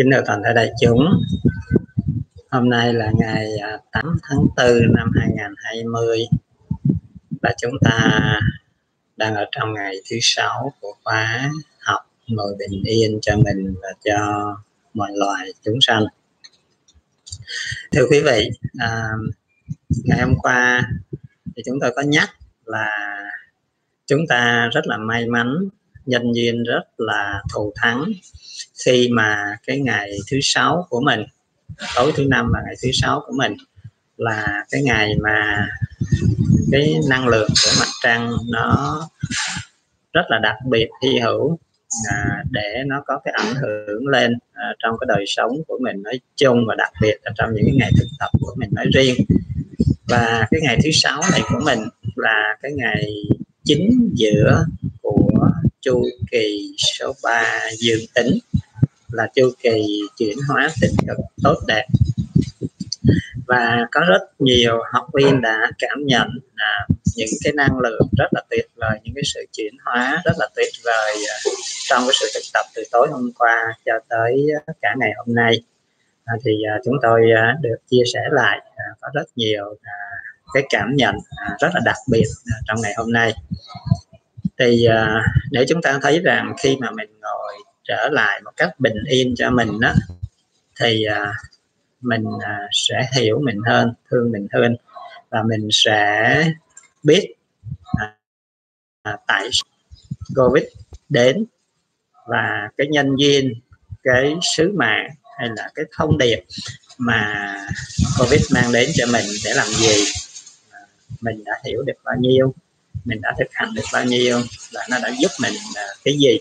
kính thưa toàn thể đại chúng. Hôm nay là ngày à, 8 tháng 4 năm 2020 và chúng ta đang ở trong ngày thứ sáu của khóa học ngồi bình yên cho mình và cho mọi loài chúng sanh. Thưa quý vị à, ngày hôm qua thì chúng tôi có nhắc là chúng ta rất là may mắn nhân viên rất là thù thắng khi mà cái ngày thứ sáu của mình tối thứ năm và ngày thứ sáu của mình là cái ngày mà cái năng lượng của mặt trăng nó rất là đặc biệt hy hữu à, để nó có cái ảnh hưởng lên à, trong cái đời sống của mình nói chung và đặc biệt là trong những cái ngày thực tập của mình nói riêng. Và cái ngày thứ sáu này của mình là cái ngày chính giữa của chu kỳ số 3 dương tính là chu kỳ chuyển hóa tích cực tốt đẹp. Và có rất nhiều học viên đã cảm nhận à, những cái năng lượng rất là tuyệt vời những cái sự chuyển hóa rất là tuyệt vời à, trong cái sự thực tập từ tối hôm qua cho tới à, cả ngày hôm nay. À, thì à, chúng tôi à, được chia sẻ lại à, có rất nhiều cái cảm nhận rất là đặc biệt trong ngày hôm nay thì à, để chúng ta thấy rằng khi mà mình ngồi trở lại một cách bình yên cho mình đó thì à, mình à, sẽ hiểu mình hơn thương mình hơn và mình sẽ biết à, à, tại covid đến và cái nhân duyên cái sứ mạng hay là cái thông điệp mà covid mang đến cho mình để làm gì à, mình đã hiểu được bao nhiêu mình đã thực hành được bao nhiêu và nó đã giúp mình uh, cái gì?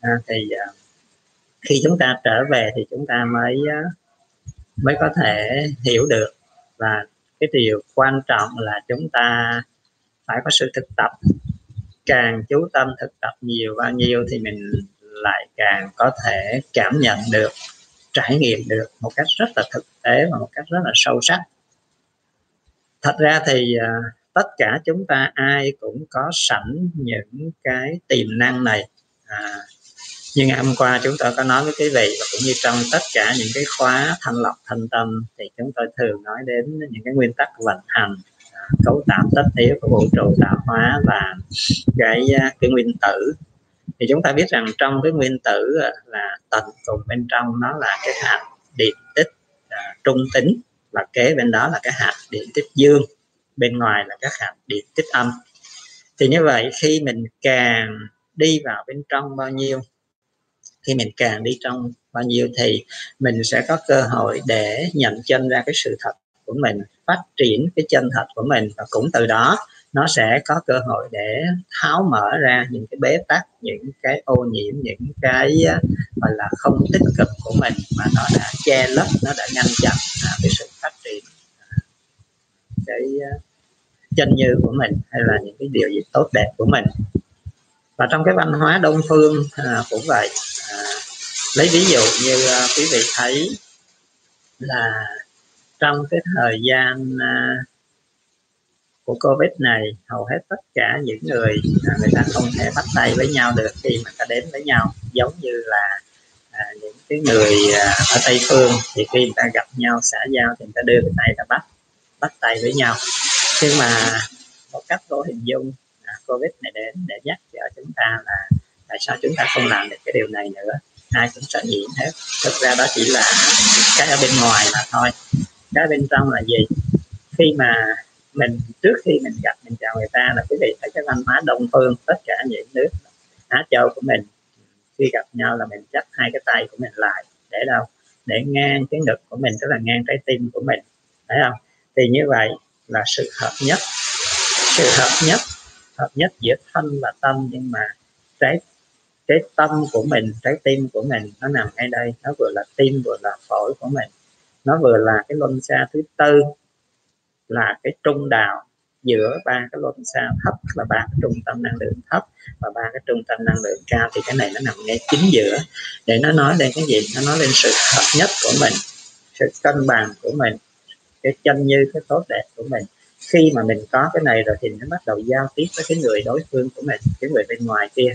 À, thì uh, khi chúng ta trở về thì chúng ta mới uh, mới có thể hiểu được. Và cái điều quan trọng là chúng ta phải có sự thực tập. Càng chú tâm thực tập nhiều bao nhiêu thì mình lại càng có thể cảm nhận được trải nghiệm được một cách rất là thực tế và một cách rất là sâu sắc. Thật ra thì uh, tất cả chúng ta ai cũng có sẵn những cái tiềm năng này. À, nhưng ngày hôm qua chúng tôi có nói với quý vị và cũng như trong tất cả những cái khóa thanh lọc thanh tâm thì chúng tôi thường nói đến những cái nguyên tắc vận hành à, cấu tạo tất yếu của vũ trụ tạo hóa và cái à, cái nguyên tử. Thì chúng ta biết rằng trong cái nguyên tử à, là tận cùng bên trong nó là cái hạt điện tích à, trung tính và kế bên đó là cái hạt điện tích dương bên ngoài là các hạt điện tích âm. Thì như vậy, khi mình càng đi vào bên trong bao nhiêu, khi mình càng đi trong bao nhiêu thì mình sẽ có cơ hội để nhận chân ra cái sự thật của mình, phát triển cái chân thật của mình. Và cũng từ đó, nó sẽ có cơ hội để tháo mở ra những cái bế tắc, những cái ô nhiễm, những cái ờ, gọi là không tích cực của mình mà nó đã che lấp, nó đã ngăn chặn à, cái sự phát triển cái ờ, chân như của mình hay là những cái điều gì tốt đẹp của mình. Và trong cái văn hóa đông phương à, cũng vậy à, lấy ví dụ như à, quý vị thấy là trong cái thời gian à, của covid này hầu hết tất cả những người à, người ta không thể bắt tay với nhau được khi mà ta đến với nhau. Giống như là à, những cái người à, ở tây phương thì khi người ta gặp nhau xã giao thì người ta đưa cái tay ta bắt bắt tay với nhau. Nhưng mà một cách vô hình dung à, covid này đến để nhắc nhở chúng ta là tại sao chúng ta không làm được cái điều này nữa, ai cũng sợ nhiễm hết. Thực ra đó chỉ là cái ở bên ngoài mà thôi. Cái bên trong là gì? Khi mà mình, trước khi mình gặp, mình chào người ta là quý vị thấy cái văn hóa đông phương, tất cả những nước Á Châu của mình, khi gặp nhau là mình chắp hai cái tay của mình lại, để đâu? Để ngang cái ngực của mình, tức là ngang trái tim của mình, thấy không? Thì như vậy là sự hợp nhất. Sự hợp nhất hợp nhất giữa thân và tâm. Nhưng mà trái cái tâm của mình, trái tim của mình nó nằm ngay đây. Nó vừa là tim vừa là phổi của mình. Nó vừa là cái luân xa thứ tư, là cái trung đạo giữa ba cái luân xa thấp là ba cái trung tâm năng lượng thấp. Và ba cái trung tâm năng lượng cao thì cái này nó nằm ngay chính giữa. Để nó nói lên cái gì? Nó nói lên sự hợp nhất của mình, sự cân bằng của mình cái chân như cái tốt đẹp của mình. Khi mà mình có cái này rồi thì nó bắt đầu giao tiếp với cái người đối phương của mình, cái người bên ngoài kia.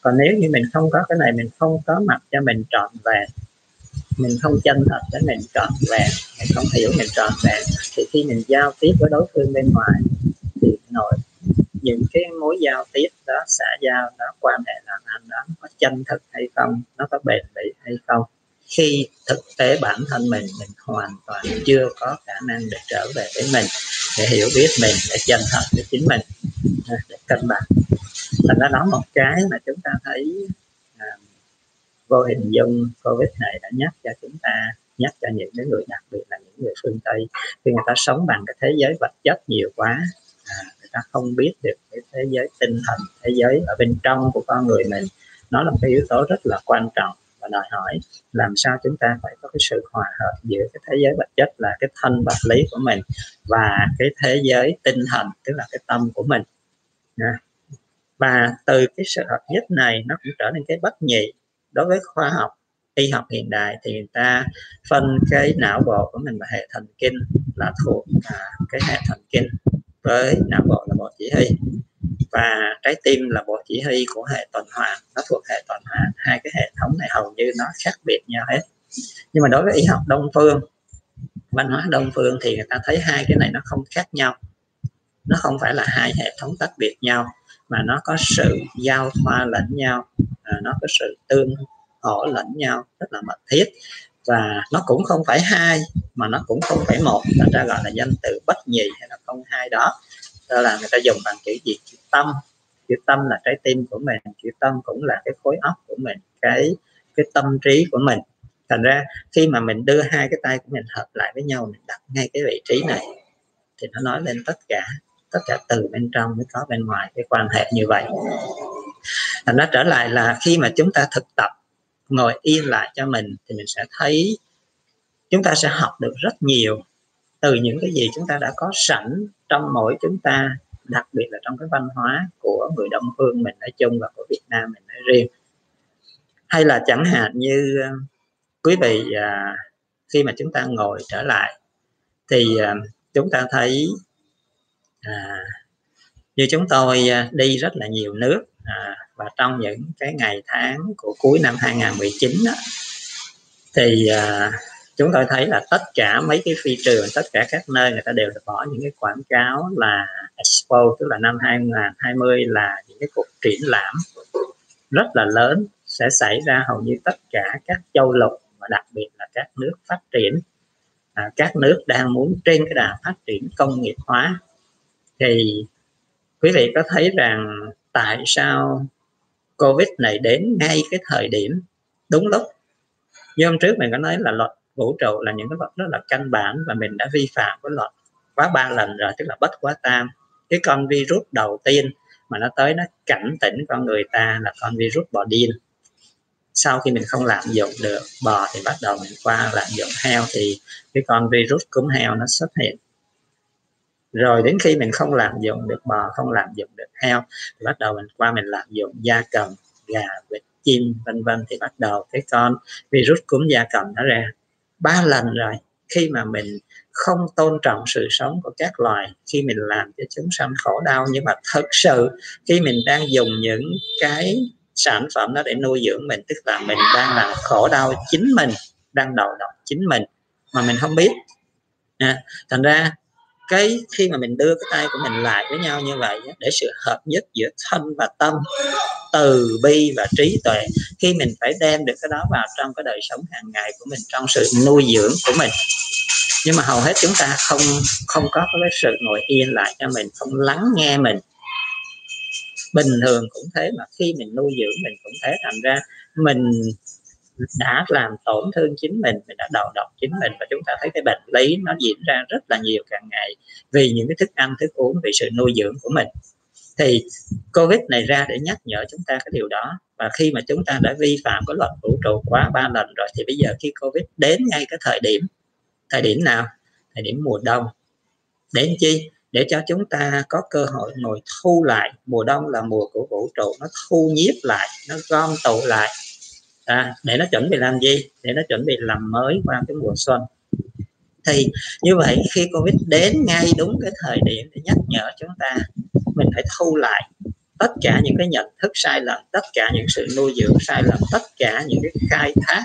Còn nếu như mình không có cái này, mình không có mặt cho mình trọn vẹn, mình không chân thật để mình trọn vẹn, mình không hiểu mình trọn vẹn, thì khi mình giao tiếp với đối phương bên ngoài thì nội, những cái mối giao tiếp đó, xã giao đó, quan hệ làm ăn đó có chân thực hay không, nó có bền bỉ hay không khi thực tế bản thân mình mình hoàn toàn chưa có khả năng để trở về với mình để hiểu biết mình để chân thật với chính mình à, để cân bằng. Thành ra đó một cái mà chúng ta thấy à, vô hình dung covid này đã nhắc cho chúng ta nhắc cho những cái người đặc biệt là những người phương tây. Khi người ta sống bằng cái thế giới vật chất nhiều quá à, người ta không biết được cái thế giới tinh thần thế giới ở bên trong của con người mình. Nó là một cái yếu tố rất là quan trọng và đòi hỏi làm sao chúng ta phải có cái sự hòa hợp giữa cái thế giới vật chất là cái thân vật lý của mình và cái thế giới tinh thần tức là cái tâm của mình. Và từ cái sự hợp nhất này nó cũng trở nên cái bất nhị đối với khoa học y học hiện đại thì người ta phân cái não bộ của mình và hệ thần kinh là thuộc à, cái hệ thần kinh với não bộ là bộ chỉ huy và trái tim là bộ chỉ huy của hệ tuần hoàn nó thuộc hệ tuần hoàn hai cái hệ thống này hầu như nó khác biệt nhau hết. Nhưng mà đối với y học đông phương văn hóa đông phương thì người ta thấy hai cái này nó không khác nhau. Nó không phải là hai hệ thống tách biệt nhau mà nó có sự giao thoa lẫn nhau à, nó có sự tương hỗ lẫn nhau rất là mật thiết. Và nó cũng không phải hai mà nó cũng không phải một. Ta ra gọi là danh từ bất nhị hay là không hai đó đó là người ta dùng bằng chữ gì? Chữ tâm. Chữ tâm là trái tim của mình, chữ tâm cũng là cái khối óc của mình, cái cái tâm trí của mình. Thành ra khi mà mình đưa hai cái tay của mình hợp lại với nhau, mình đặt ngay cái vị trí này, thì nó nói lên tất cả tất cả từ bên trong mới có bên ngoài cái quan hệ như vậy. Thành nó trở lại là khi mà chúng ta thực tập, ngồi yên lại cho mình, thì mình sẽ thấy chúng ta sẽ học được rất nhiều từ những cái gì chúng ta đã có sẵn trong mỗi chúng ta đặc biệt là trong cái văn hóa của người đông phương mình nói chung và của việt nam mình nói riêng. Hay là chẳng hạn như ờ, quý vị à, khi mà chúng ta ngồi trở lại thì à, chúng ta thấy à, như chúng tôi à, đi rất là nhiều nước à, và trong những cái ngày tháng của cuối năm 2019 đó, thì à, chúng tôi thấy là tất cả mấy cái phi trường tất cả các nơi người ta đều bỏ những cái quảng cáo là expo tức là năm 2020 là những cái cuộc triển lãm rất là lớn sẽ xảy ra hầu như tất cả các châu lục và đặc biệt là các nước phát triển. À, các nước đang muốn trên cái đà phát triển công nghiệp hóa. Thì quý vị có thấy rằng tại sao covid này đến ngay cái thời điểm đúng lúc? Như hôm trước mình có nói là luật vũ trụ là những cái vật rất là căn bản và mình đã vi phạm cái luật quá ba lần rồi, tức là bất quá tam. Cái con virus đầu tiên mà nó tới nó cảnh tỉnh con người ta là con virus bò điên sau khi mình không lạm dụng được bò thì bắt đầu mình qua lạm dụng heo thì cái con virus cúm heo nó xuất hiện. Rồi đến khi mình không làm dụng được bò không làm dụng được heo thì bắt đầu mình qua mình làm dụng da cầm, gà, vịt, chim, vân vân thì bắt đầu cái con virus cúm da cầm nó ra ba lần rồi. Khi mà mình không tôn trọng sự sống của các loài khi mình làm cho chúng sanh khổ đau nhưng mà thực sự khi mình đang dùng những cái sản phẩm đó để nuôi dưỡng mình tức là mình đang làm khổ đau chính mình đang đầu độc chính mình mà mình không biết. À, thành ra cái khi mà mình đưa cái tay của mình lại với nhau như vậy để sự hợp nhất giữa thân và tâm, từ bi và trí tuệ, khi mình phải đem được cái đó vào trong cái đời sống hàng ngày của mình, trong sự nuôi dưỡng của mình. Nhưng mà hầu hết chúng ta không không có cái sự ngồi yên lại cho mình, không lắng nghe mình. Bình thường cũng thế mà khi mình nuôi dưỡng mình cũng thế, thành ra mình đã làm tổn thương chính mình mình đã đầu độc chính mình và chúng ta thấy cái bệnh lý nó diễn ra rất là nhiều càng ngày vì những cái thức ăn, thức uống, vì sự nuôi dưỡng của mình. Thì covid này ra để nhắc nhở chúng ta cái điều đó và khi mà chúng ta đã vi phạm cái luật vũ trụ quá ba lần rồi thì bây giờ khi covid đến ngay cái thời điểm thời điểm nào? Thời điểm mùa đông. Đến chi? Để cho chúng ta có cơ hội ngồi thu lại. Mùa đông là mùa của vũ trụ, nó thu nhiếp lại, nó gom tụ lại à, để nó chuẩn bị làm gì? Để nó chuẩn bị làm mới qua cái mùa xuân. Thì như vậy khi covid đến ngay đúng cái thời điểm để nhắc nhở chúng ta mình phải thu lại tất cả những cái nhận thức sai lầm tất cả những sự nuôi dưỡng sai lầm tất cả những cái khai thác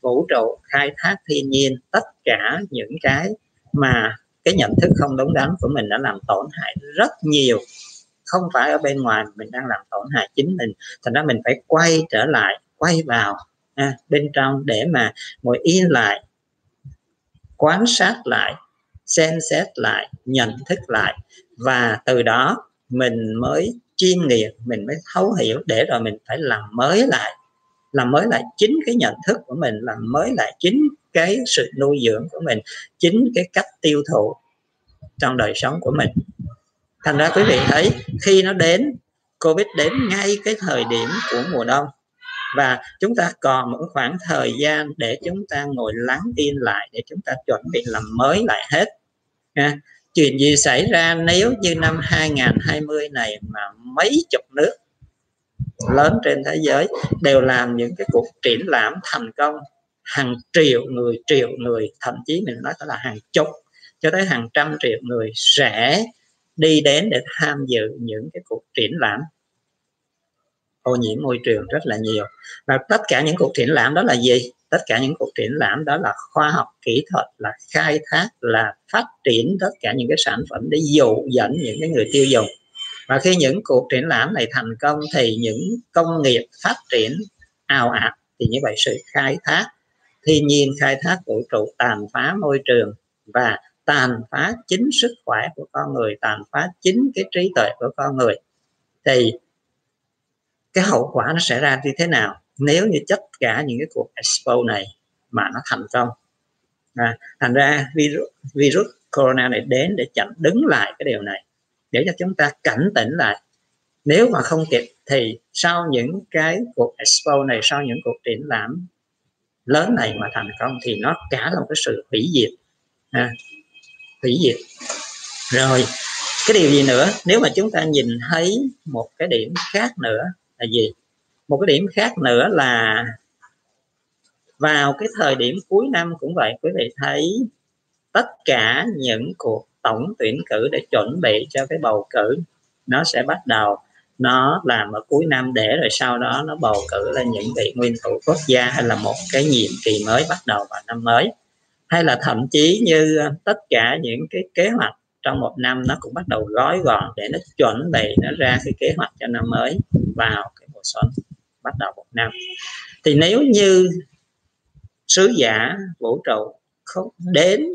vũ trụ khai thác thiên nhiên tất cả những cái mà cái nhận thức không đúng đắn của mình đã làm tổn hại rất nhiều. Không phải ở bên ngoài mình đang làm tổn hại chính mình. Thành ra mình phải quay trở lại quay vào à, bên trong để mà ngồi yên lại quan sát lại xem xét lại nhận thức lại. Và từ đó mình mới chuyên nghiệp mình mới thấu hiểu để rồi mình phải làm mới lại. Làm mới lại chính cái nhận thức của mình làm mới lại chính cái sự nuôi dưỡng của mình chính cái cách tiêu thụ trong đời sống của mình. Thành ra quý vị thấy khi nó đến covid đến ngay cái thời điểm của mùa đông và chúng ta còn một khoảng thời gian để chúng ta ngồi lắng yên lại để chúng ta chuẩn bị làm mới lại hết. À, chuyện gì xảy ra nếu như năm 2020 này mà mấy chục nước lớn trên thế giới đều làm những cái cuộc triển lãm thành công hàng triệu người triệu người thậm chí mình nói là hàng chục cho tới hàng trăm triệu người sẽ đi đến để tham dự những cái cuộc triển lãm ô nhiễm môi trường rất là nhiều. Và tất cả những cuộc triển lãm đó là gì? Tất cả những cuộc triển lãm đó là khoa học kỹ thuật, là khai thác, là phát triển tất cả những cái sản phẩm để dụ dẫn những cái người tiêu dùng. Và khi những cuộc triển lãm này thành công thì những công nghiệp phát triển ào ạt thì như vậy sự khai thác, thiên nhiên khai thác vũ trụ tàn phá môi trường và tàn phá chính sức khỏe của con người, tàn phá chính cái trí tuệ của con người thì cái hậu quả nó sẽ ra như thế nào nếu như tất cả những cái cuộc expo này mà nó thành công. À, thành ra virus, virus corona này đến để chặn đứng lại cái điều này để cho chúng ta cảnh tỉnh lại. Nếu mà không kịp thì sau những cái cuộc expo này sau những cuộc triển lãm lớn này mà thành công thì nó cả là một cái sự hủy diệt. À, hủy diệt. Rồi cái điều gì nữa? Nếu mà chúng ta nhìn thấy một cái điểm khác nữa là gì một cái điểm khác nữa là vào cái thời điểm cuối năm cũng vậy, quý vị thấy tất cả những cuộc tổng tuyển cử để chuẩn bị cho cái bầu cử nó sẽ bắt đầu. Nó làm ở cuối năm để rồi sau đó nó bầu cử lên những vị nguyên thủ quốc gia hay là một cái nhiệm kỳ mới bắt đầu vào năm mới. Hay là thậm chí như tất cả những cái kế hoạch trong một năm nó cũng bắt đầu gói gọn để nó chuẩn bị nó ra cái kế hoạch cho năm mới vào cái mùa xuân bắt đầu một năm. Thì nếu như sứ giả vũ trụ không đến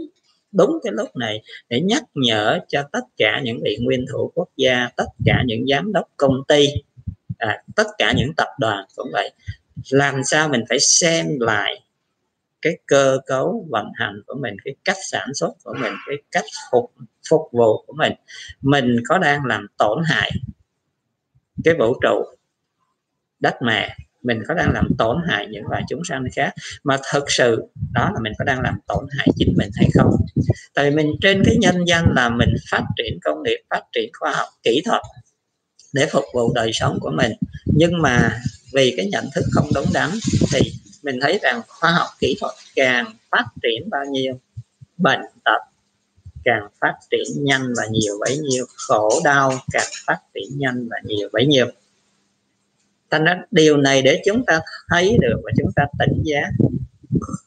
đúng cái lúc này để nhắc nhở cho tất cả những vị nguyên thủ quốc gia tất cả những giám đốc công ty à, tất cả những tập đoàn cũng vậy làm sao mình phải xem lại cái cơ cấu vận hành của mình cái cách sản xuất của mình cái cách phục phục vụ của mình? Mình có đang làm tổn hại cái vũ trụ, đất mẹ, mình có đang làm tổn hại những loài chúng sanh khác, mà thực sự đó là mình có đang làm tổn hại chính mình hay không? Tại vì mình trên cái nhân danh là mình phát triển công nghiệp, phát triển khoa học, kỹ thuật để phục vụ đời sống của mình. Nhưng mà vì cái nhận thức không đúng đắn thì mình thấy rằng khoa học kỹ thuật càng phát triển bao nhiêu? Bệnh tật càng phát triển nhanh và nhiều bấy nhiêu. Khổ đau càng phát triển nhanh và nhiều bấy nhiêu. Thành ra điều này để chúng ta thấy được và chúng ta tỉnh giác.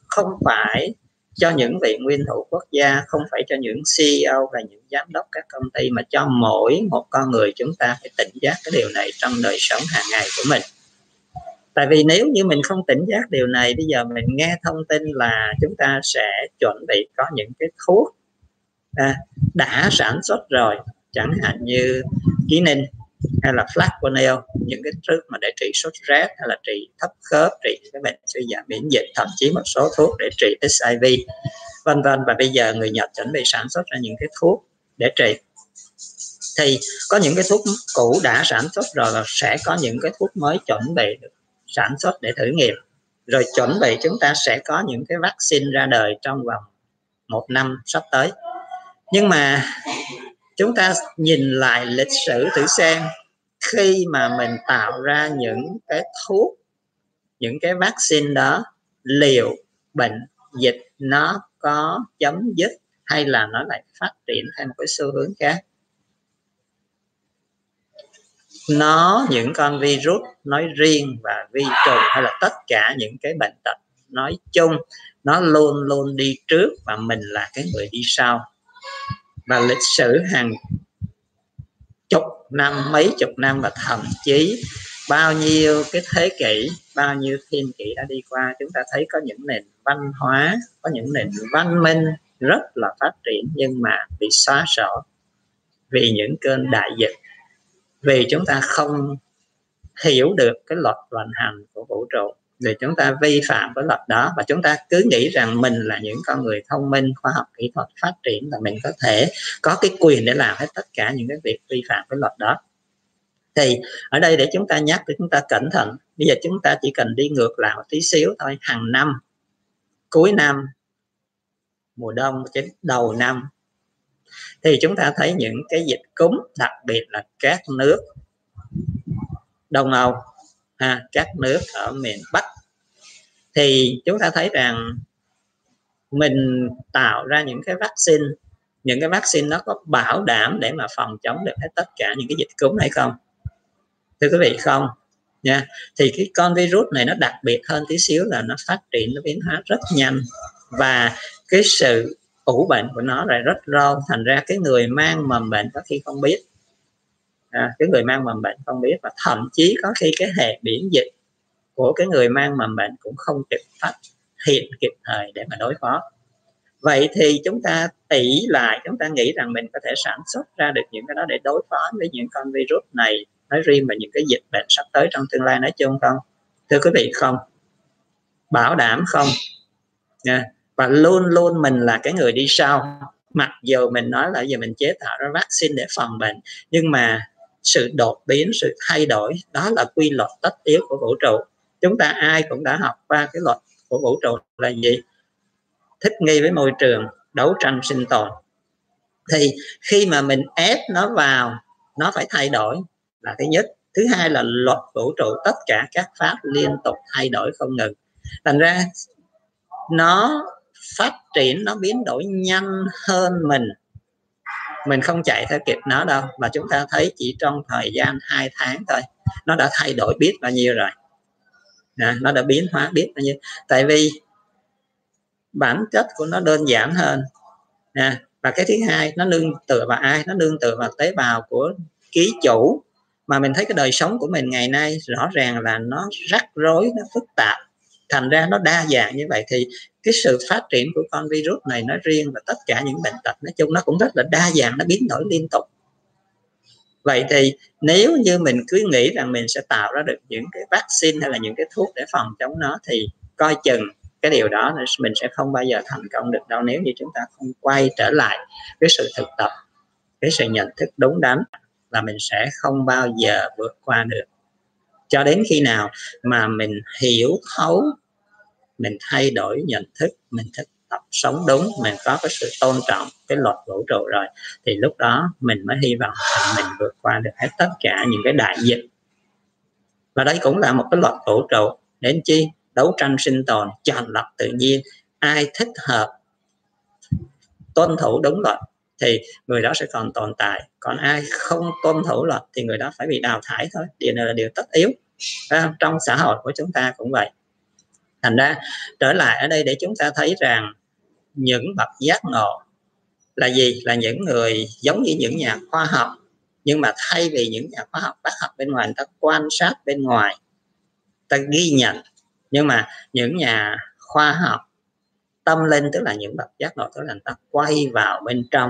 Không phải cho những vị nguyên thủ quốc gia, không phải cho những CEO và những giám đốc các công ty, mà cho mỗi một con người chúng ta phải tỉnh giác cái điều này trong đời sống hàng ngày của mình. Tại vì nếu như mình không tỉnh giác điều này, bây giờ mình nghe thông tin là chúng ta sẽ chuẩn bị có những cái thuốc à, đã sản xuất rồi. Chẳng hạn như ký ninh hay là flagonil những cái thứ mà để trị sốt rét hay là trị thấp khớp trị cái bệnh suy giảm miễn dịch thậm chí một số thuốc để trị HIV vân vân. Và bây giờ người Nhật chuẩn bị sản xuất ra những cái thuốc để trị. Thì có những cái thuốc cũ đã sản xuất rồi và sẽ có những cái thuốc mới chuẩn bị được sản xuất để thử nghiệm. Rồi chuẩn bị chúng ta sẽ có những cái vaccine ra đời trong vòng một năm sắp tới nhưng mà chúng ta nhìn lại lịch sử thử xem, khi mà mình tạo ra những cái thuốc, những cái vaccine đó, liệu bệnh dịch nó có chấm dứt hay là nó lại phát triển theo một cái xu hướng khác? Nó, những con virus nói riêng và vi trùng hay là tất cả những cái bệnh tật nói chung, nó luôn luôn đi trước và mình là cái người đi sau và lịch sử hàng chục năm, mấy chục năm và thậm chí bao nhiêu cái thế kỷ, bao nhiêu thiên kỷ đã đi qua, chúng ta thấy có những nền văn hóa, có những nền văn minh rất là phát triển nhưng mà bị xóa sổ vì những cơn đại dịch. Vì chúng ta không hiểu được cái luật vận hành của vũ trụ vì chúng ta vi phạm cái luật đó và chúng ta cứ nghĩ rằng mình là những con người thông minh, khoa học, kỹ thuật phát triển và mình có thể có cái quyền để làm hết tất cả những cái việc vi phạm cái luật đó. Thì ở đây để chúng ta nhắc, để chúng ta cẩn thận. Bây giờ chúng ta chỉ cần đi ngược lại một tí xíu thôi. Hàng năm, cuối năm, mùa đông đến đầu năm, thì chúng ta thấy những cái dịch cúm, đặc biệt là các nước đông âu ha, các nước ở miền bắc. Thì chúng ta thấy rằng mình tạo ra những cái vaccine những cái vaccine nó có bảo đảm để mà phòng chống được hết tất cả những cái dịch cúm hay không? Thưa quý vị không. Nha. Thì cái con virus này nó đặc biệt hơn tí xíu là nó phát triển nó biến hóa rất nhanh. Và cái sự ủ bệnh của nó lại rất lâu thành ra cái người mang mầm bệnh có khi không biết à, cái người mang mầm bệnh không biết và thậm chí có khi cái hệ miễn dịch của cái người mang mầm bệnh cũng không kịp phát hiện kịp thời để mà đối phó. Vậy thì chúng ta tỷ lại chúng ta nghĩ rằng mình có thể sản xuất ra được những cái đó để đối phó với những con virus này nói riêng và những cái dịch bệnh sắp tới trong tương lai nói chung không? Thưa quý vị không. Bảo đảm không. À, và luôn luôn mình là cái người đi sau. Mặc dù mình nói là giờ mình chế tạo ra vaccine để phòng bệnh nhưng mà sự đột biến, sự thay đổi, đó là quy luật tất yếu của vũ trụ. Chúng ta ai cũng đã học qua cái luật của vũ trụ là gì? Thích nghi với môi trường, đấu tranh sinh tồn. Thì khi mà mình ép nó vào, nó phải thay đổi là thứ nhất. Thứ hai là luật vũ trụ, tất cả các pháp liên tục thay đổi không ngừng. Thành ra, nó phát triển, nó biến đổi nhanh hơn mình mình không chạy theo kịp nó đâu mà chúng ta thấy chỉ trong thời gian 2 tháng thôi nó đã thay đổi biết bao nhiêu rồi. À, nó đã biến hóa biết bao nhiêu. Tại vì bản chất của nó đơn giản hơn. À, và cái thứ hai nó nương tựa vào ai? Nó nương tựa vào tế bào của ký chủ. Mà mình thấy cái đời sống của mình ngày nay rõ ràng là nó rắc rối nó phức tạp. Thành ra nó đa dạng như vậy thì cái sự phát triển của con virus này nó riêng và tất cả những bệnh tật nói chung nó cũng rất là đa dạng, nó biến đổi liên tục. Vậy thì nếu như mình cứ nghĩ rằng mình sẽ tạo ra được những cái vaccine hay là những cái thuốc để phòng chống nó thì coi chừng cái điều đó mình sẽ không bao giờ thành công được đâu nếu như chúng ta không quay trở lại cái sự thực tập, cái sự nhận thức đúng đắn là mình sẽ không bao giờ vượt qua được. Cho đến khi nào mà mình hiểu thấu mình thay đổi nhận thức, mình thích tập sống đúng, mình có cái sự tôn trọng cái luật vũ trụ rồi, thì lúc đó mình mới hy vọng mình vượt qua được hết tất cả những cái đại dịch. Và đây cũng là một cái luật vũ trụ đến chi? Đấu tranh sinh tồn, chọn lọc tự nhiên, ai thích hợp tuân thủ đúng luật thì người đó sẽ còn tồn tại, còn ai không tuân thủ luật thì người đó phải bị đào thải thôi. Điều này là điều tất yếu. Trong xã hội của chúng ta cũng vậy thành ra, trở lại ở đây để chúng ta thấy rằng những bậc giác ngộ là gì? Là những người giống như những nhà khoa học, nhưng mà thay vì những nhà khoa học bác học bên ngoài, người ta quan sát bên ngoài ta ghi nhận. Nhưng mà những nhà khoa học tâm linh, tức là những bậc giác ngộ, tức là người ta quay vào bên trong,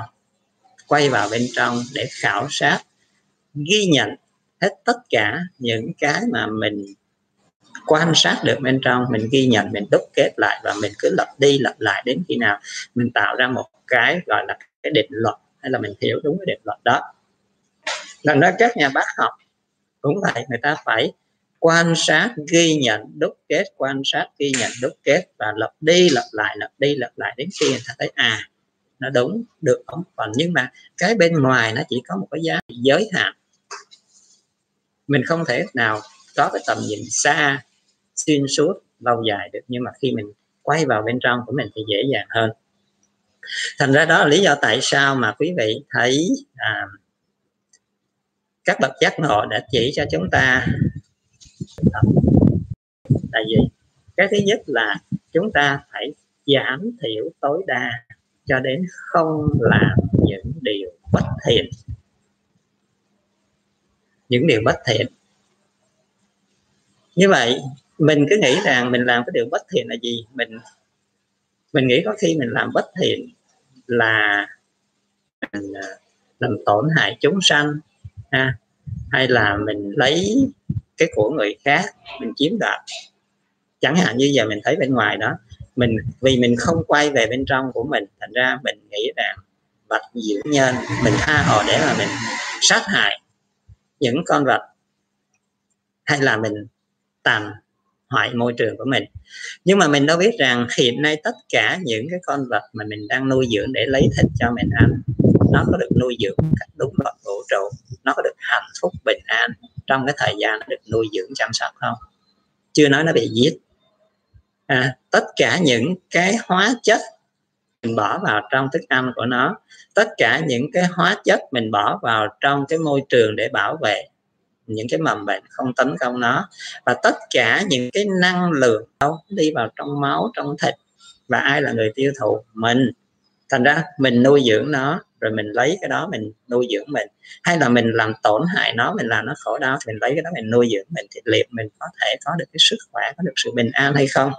quay vào bên trong để khảo sát, ghi nhận hết tất cả những cái mà mình quan sát được bên trong, mình ghi nhận, mình đúc kết lại và mình cứ lặp đi lặp lại đến khi nào mình tạo ra một cái, gọi là, cái định luật hay là mình hiểu đúng cái định luật đó. Lần đó các nhà bác học cũng vậy, người ta phải quan sát, ghi nhận, đúc kết, quan sát, ghi nhận, đúc kết và lặp đi lặp lại, lặp đi lặp lại đến khi người ta thấy à nó đúng, được không? Còn nhưng mà cái bên ngoài nó chỉ có một cái giá giới hạn. Mình không thể nào có cái tầm nhìn xa xuyên suốt lâu dài được nhưng mà khi mình quay vào bên trong của mình thì dễ dàng hơn. Thành ra đó là lý do tại sao mà quý vị thấy à, các bậc giác ngộ đã chỉ cho chúng ta. Là gì cái thứ nhất là chúng ta phải giảm thiểu tối đa cho đến không làm những điều bất thiện. Những điều bất thiện như vậy, mình cứ nghĩ rằng mình làm cái điều bất thiện là gì? Mình mình nghĩ có khi mình làm bất thiện là mình à, làm tổn hại chúng sanh, ha? Hay là mình lấy cái của người khác, mình chiếm đoạt. Chẳng hạn như giờ mình thấy bên ngoài đó, mình, vì mình không quay về bên trong của mình, thành ra mình nghĩ rằng vật diệu nhân, mình tha hồ để mà mình sát hại những con vật. Hay là mình tàn hoại môi trường của mình. Nhưng mà mình đâu biết rằng hiện nay tất cả những cái con vật mà mình đang nuôi dưỡng để lấy thịt cho mình ăn nó có được nuôi dưỡng cách đúng luật vũ trụ nó có được hạnh phúc bình an trong cái thời gian nó được nuôi dưỡng chăm sóc không? Chưa nói nó bị giết. À, tất cả những cái hóa chất mình bỏ vào trong thức ăn của nó tất cả những cái hóa chất mình bỏ vào trong cái môi trường để bảo vệ những cái mầm bệnh không tấn công nó. Và tất cả những cái năng lượng đâu đi vào trong máu, trong thịt. Và ai là người tiêu thụ? Mình. Thành ra mình nuôi dưỡng nó, rồi mình lấy cái đó mình nuôi dưỡng mình. Hay là mình làm tổn hại nó, mình làm nó khổ đau mình lấy cái đó mình nuôi dưỡng mình thì liệu mình có thể có được cái sức khỏe, có được sự bình an hay không?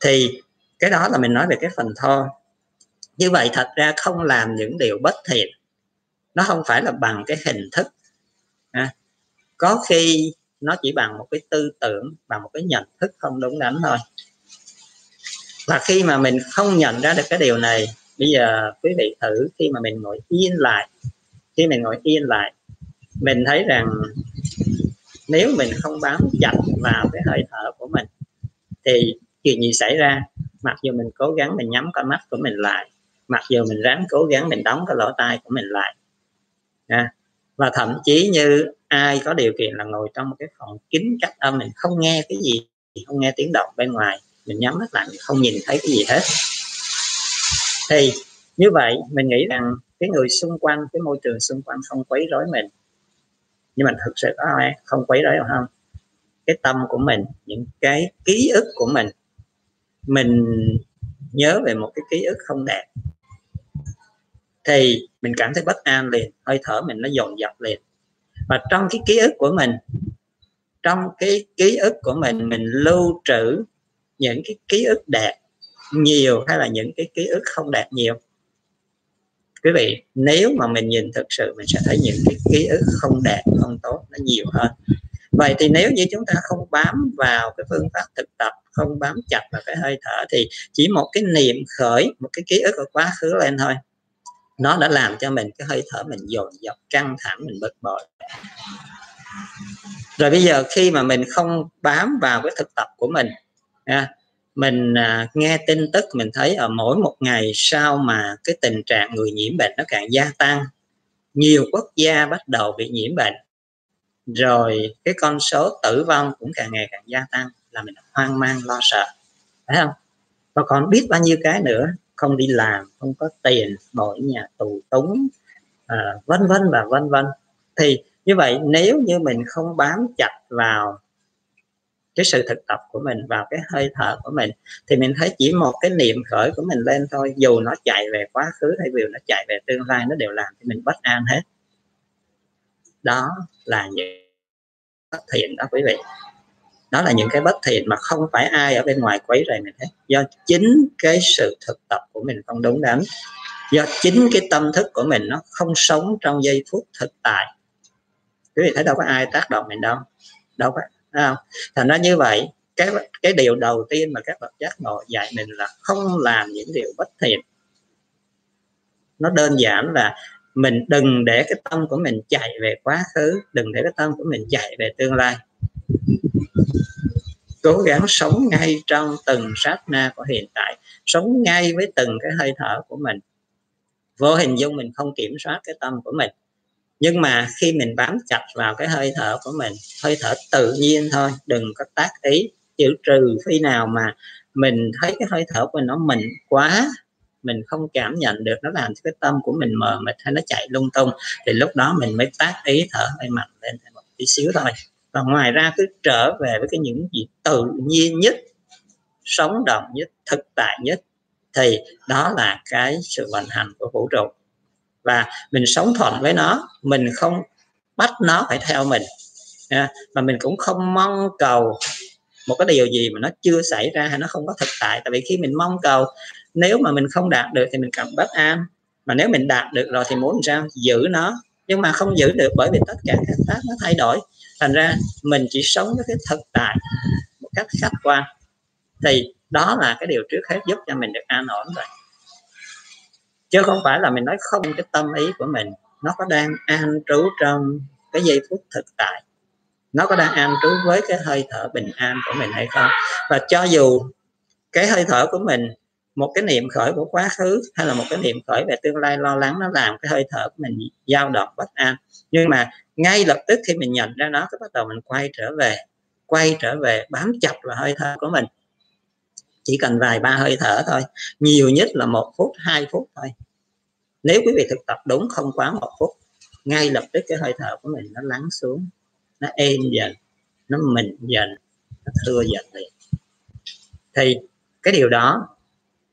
Thì cái đó là mình nói về cái phần thô. Như vậy thật ra không làm những điều bất thiện. Nó không phải là bằng cái hình thức có khi nó chỉ bằng một cái tư tưởng bằng một cái nhận thức không đúng đắn thôi. Và khi mà mình không nhận ra được cái điều này bây giờ quý vị thử khi mà mình ngồi yên lại khi mình ngồi yên lại mình thấy rằng nếu mình không bám chặt vào cái hơi thở của mình thì chuyện gì xảy ra? Mặc dù mình cố gắng mình nhắm con mắt của mình lại mặc dù mình ráng cố gắng mình đóng cái lỗ tai của mình lại à, và thậm chí như ai có điều kiện là ngồi trong một cái phòng kín cách âm mình không nghe cái gì, không nghe tiếng động bên ngoài, mình nhắm mắt lại mình không nhìn thấy cái gì hết. Thì như vậy, mình nghĩ rằng cái người xung quanh, cái môi trường xung quanh không quấy rối mình. Nhưng mà thực sự có ai không quấy rối không? Cái tâm của mình, những cái ký ức của mình mình nhớ về một cái ký ức không đẹp, thì mình cảm thấy bất an liền, hơi thở mình nó dồn dập liền và trong cái ký ức của mình, trong cái ký ức của mình mình lưu trữ những cái ký ức đẹp nhiều hay là những cái ký ức không đẹp nhiều. Quý vị, nếu mà mình nhìn thực sự, mình sẽ thấy những cái ký ức không đẹp, không tốt, nó nhiều hơn. Vậy thì nếu như chúng ta không bám vào cái phương pháp thực tập, không bám chặt vào cái hơi thở, thì chỉ một cái niệm khởi, một cái ký ức ở quá khứ lên thôi nó đã làm cho mình cái hơi thở mình dồn dập căng thẳng mình bực bội. Rồi bây giờ khi mà mình không bám vào cái thực tập của mình mình à, nghe tin tức mình thấy ở mỗi một ngày sau mà cái tình trạng người nhiễm bệnh nó càng gia tăng nhiều quốc gia bắt đầu bị nhiễm bệnh rồi cái con số tử vong cũng càng ngày càng gia tăng là mình hoang mang lo sợ. Phải không? Và còn biết bao nhiêu cái nữa? Không đi làm không có tiền đổi nhà tù túng à, vân vân và vân vân. Thì như vậy nếu như mình không bám chặt vào cái sự thực tập của mình vào cái hơi thở của mình thì mình thấy chỉ một cái niệm khởi của mình lên thôi dù nó chạy về quá khứ hay dù nó chạy về tương lai nó đều làm cho mình bất an hết. Đó là những bất thiện đó quý vị đó là những cái bất thiện mà không phải ai ở bên ngoài quấy rầy mình hết. Do chính cái sự thực tập của mình không đúng đắn. Do chính cái tâm thức của mình nó không sống trong giây phút thực tại. Quý vị thấy đâu có ai tác động mình đâu. Đâu có không? Thành ra như vậy, cái cái điều đầu tiên mà các bậc giác ngộ dạy mình là không làm những điều bất thiện. Nó đơn giản là mình đừng để cái tâm của mình chạy về quá khứ, đừng để cái tâm của mình chạy về tương lai cố gắng sống ngay trong từng sát na của hiện tại, sống ngay với từng cái hơi thở của mình. Vô hình dung mình không kiểm soát cái tâm của mình, nhưng mà khi mình bám chặt vào cái hơi thở của mình, hơi thở tự nhiên thôi, đừng có tác ý chữ trừ khi nào mà mình thấy cái hơi thở của mình nó mình quá, mình không cảm nhận được nó làm cho cái tâm của mình mờ mịt hay nó chạy lung tung, thì lúc đó mình mới tác ý thở hơi mạnh lên một tí xíu thôi và ngoài ra cứ trở về với cái những gì tự nhiên nhất, sống động nhất, thực tại nhất, thì đó là cái sự vận hành của vũ trụ. Và mình sống thuận với nó, mình không bắt nó phải theo mình mà mình cũng không mong cầu một cái điều gì mà nó chưa xảy ra hay nó không có thực tại. Tại vì khi mình mong cầu, nếu mà mình không đạt được thì mình cảm bất an. Mà nếu mình đạt được rồi thì muốn làm sao? Giữ nó. Nhưng mà không giữ được bởi vì tất cả các pháp nó thay đổi thành ra mình chỉ sống với cái thực tại một cách khách quan. Thì đó là cái điều trước hết giúp cho mình được an ổn rồi. Chứ không phải là mình nói không cái tâm ý của mình. Nó có đang an trú trong cái giây phút thực tại. Nó có đang an trú với cái hơi thở bình an của mình hay không? Và cho dù cái hơi thở của mình một cái niệm khởi của quá khứ hay là một cái niệm khởi về tương lai lo lắng nó làm cái hơi thở của mình dao động bất an. Nhưng mà ngay lập tức khi mình nhận ra nó, cái bắt đầu mình quay trở về, quay trở về bám chặt vào hơi thở của mình. Chỉ cần vài ba hơi thở thôi, nhiều nhất là một phút, hai phút thôi. Nếu quý vị thực tập đúng không quá một phút, ngay lập tức cái hơi thở của mình nó lắng xuống, nó êm dần, nó mịn dần, nó thưa dần liền. Thì cái điều đó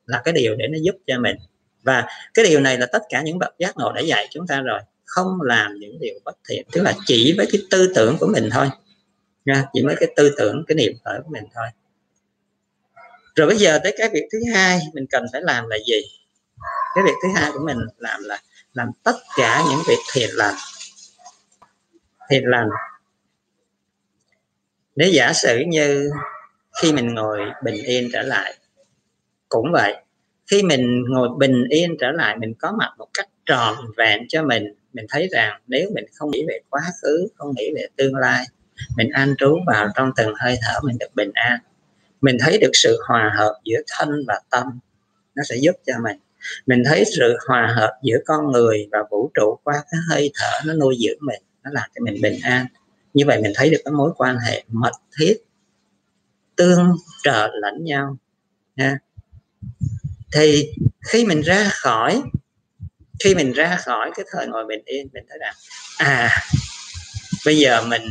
là cái điều để nó giúp cho mình. Và cái điều này là tất cả những bậc giác ngộ đã dạy chúng ta rồi không làm những điều bất thiện, tức là chỉ với cái tư tưởng của mình thôi. Nha, chỉ với cái tư tưởng, cái niệm khởi của mình thôi. Rồi bây giờ tới cái việc thứ hai mình cần phải làm là gì? Cái việc thứ hai của mình làm là làm tất cả những việc thiện lành. Thiện lành. Nếu giả sử như khi mình ngồi bình yên trở lại, cũng vậy, khi mình ngồi bình yên trở lại, mình có mặt một cách tròn vẹn cho mình mình thấy rằng nếu mình không nghĩ về quá khứ, không nghĩ về tương lai, mình an trú vào trong từng hơi thở mình được bình an. Mình thấy được sự hòa hợp giữa thân và tâm, nó sẽ giúp cho mình. Mình thấy sự hòa hợp giữa con người và vũ trụ qua cái hơi thở nó nuôi dưỡng mình, nó làm cho mình bình an. Như vậy mình thấy được cái mối quan hệ mật thiết, tương trợ lẫn nhau, ha. Thì khi mình ra khỏi khi mình ra khỏi cái thời ngồi bình yên, mình thấy rằng à bây giờ mình,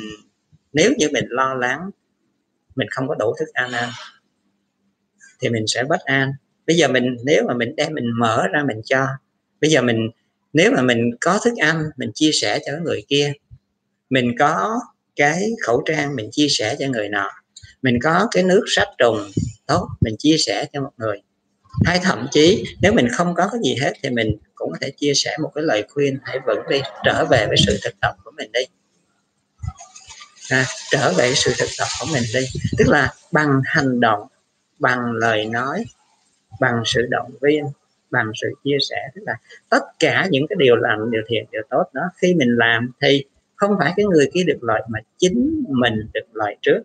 nếu như mình lo lắng, mình không có đủ thức ăn ăn, thì mình sẽ bất an. Bây giờ mình, nếu mà mình đem, mình mở ra mình cho. Bây giờ mình, nếu mà mình có thức ăn, mình chia sẻ cho người kia. Mình có cái khẩu trang, mình chia sẻ cho người nọ. Mình có cái nước sát trùng, tốt, mình chia sẻ cho một người hay thậm chí nếu mình không có cái gì hết thì mình cũng có thể chia sẻ một cái lời khuyên hãy vững đi trở về với sự thực tập của mình đi. À, trở về sự thực tập của mình đi. Tức là bằng hành động bằng lời nói bằng sự động viên bằng sự chia sẻ. Tức là tất cả những cái điều làm điều thiện điều tốt đó khi mình làm thì không phải cái người kia được lợi mà chính mình được lợi trước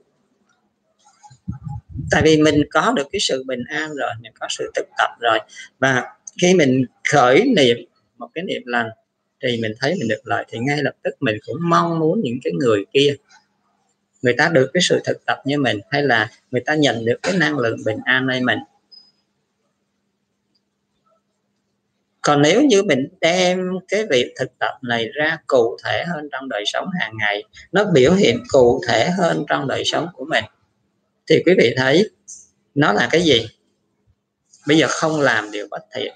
tại vì mình có được cái sự bình an rồi, mình có sự thực tập rồi. Và khi mình khởi niệm một cái niệm lành thì mình thấy mình được lợi, thì ngay lập tức mình cũng mong muốn những cái người kia, người ta được cái sự thực tập như mình hay là người ta nhận được cái năng lượng bình an nơi mình. Còn nếu như mình đem cái việc thực tập này ra cụ thể hơn trong đời sống hàng ngày, nó biểu hiện cụ thể hơn trong đời sống của mình thì quý vị thấy, nó là cái gì? Bây giờ không làm điều bất thiện.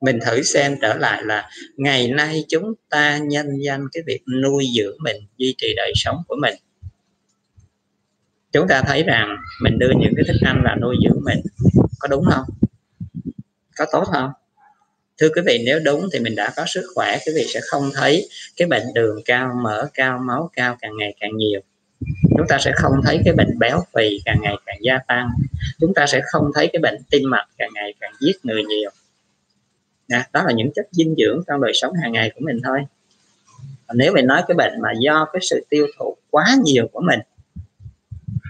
Mình thử xem trở lại là ngày nay chúng ta nhân danh cái việc nuôi dưỡng mình, duy trì đời sống của mình. Chúng ta thấy rằng mình đưa những cái thức ăn là nuôi dưỡng mình. Có đúng không? Có tốt không? Thưa quý vị, nếu đúng thì mình đã có sức khỏe, quý vị sẽ không thấy cái bệnh đường cao, mỡ cao, máu cao càng ngày càng nhiều chúng ta sẽ không thấy cái bệnh béo phì càng ngày càng gia tăng. Chúng ta sẽ không thấy cái bệnh tim mạch càng ngày càng giết người nhiều. Nè, đó là những chất dinh dưỡng trong đời sống hàng ngày của mình thôi. Nếu mình nói cái bệnh mà do cái sự tiêu thụ quá nhiều của mình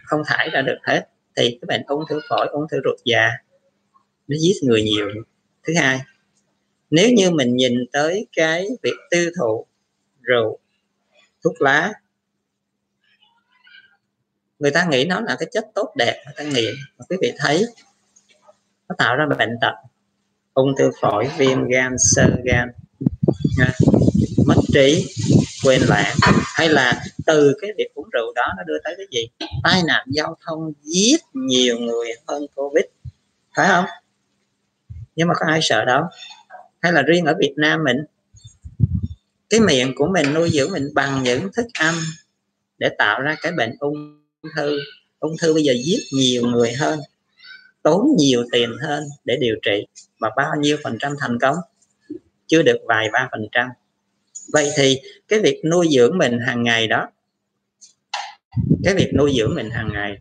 không thải ra được hết thì cái bệnh ung thư phổi ung thư ruột già nó giết người nhiều. Thứ hai nếu như mình nhìn tới cái việc tiêu thụ rượu thuốc lá người ta nghĩ nó là cái chất tốt đẹp, người ta nghiện mà quý vị thấy, nó tạo ra bệnh tật. Ung thư phổi, viêm gan sơ gan mất trí, quên lãng. Hay là từ cái việc uống rượu đó nó đưa tới cái gì? Tai nạn giao thông giết nhiều người hơn covid. Phải không? Nhưng mà có ai sợ đâu? Hay là riêng ở Việt Nam mình? Cái miệng của mình nuôi dưỡng mình bằng những thức ăn để tạo ra cái bệnh ung thư. Ung thư bây giờ giết nhiều người hơn, tốn nhiều tiền hơn để điều trị và bao nhiêu phần trăm thành công? Chưa được vài ba phần trăm. Vậy thì cái việc nuôi dưỡng mình hàng ngày đó, cái việc nuôi dưỡng mình hàng ngày,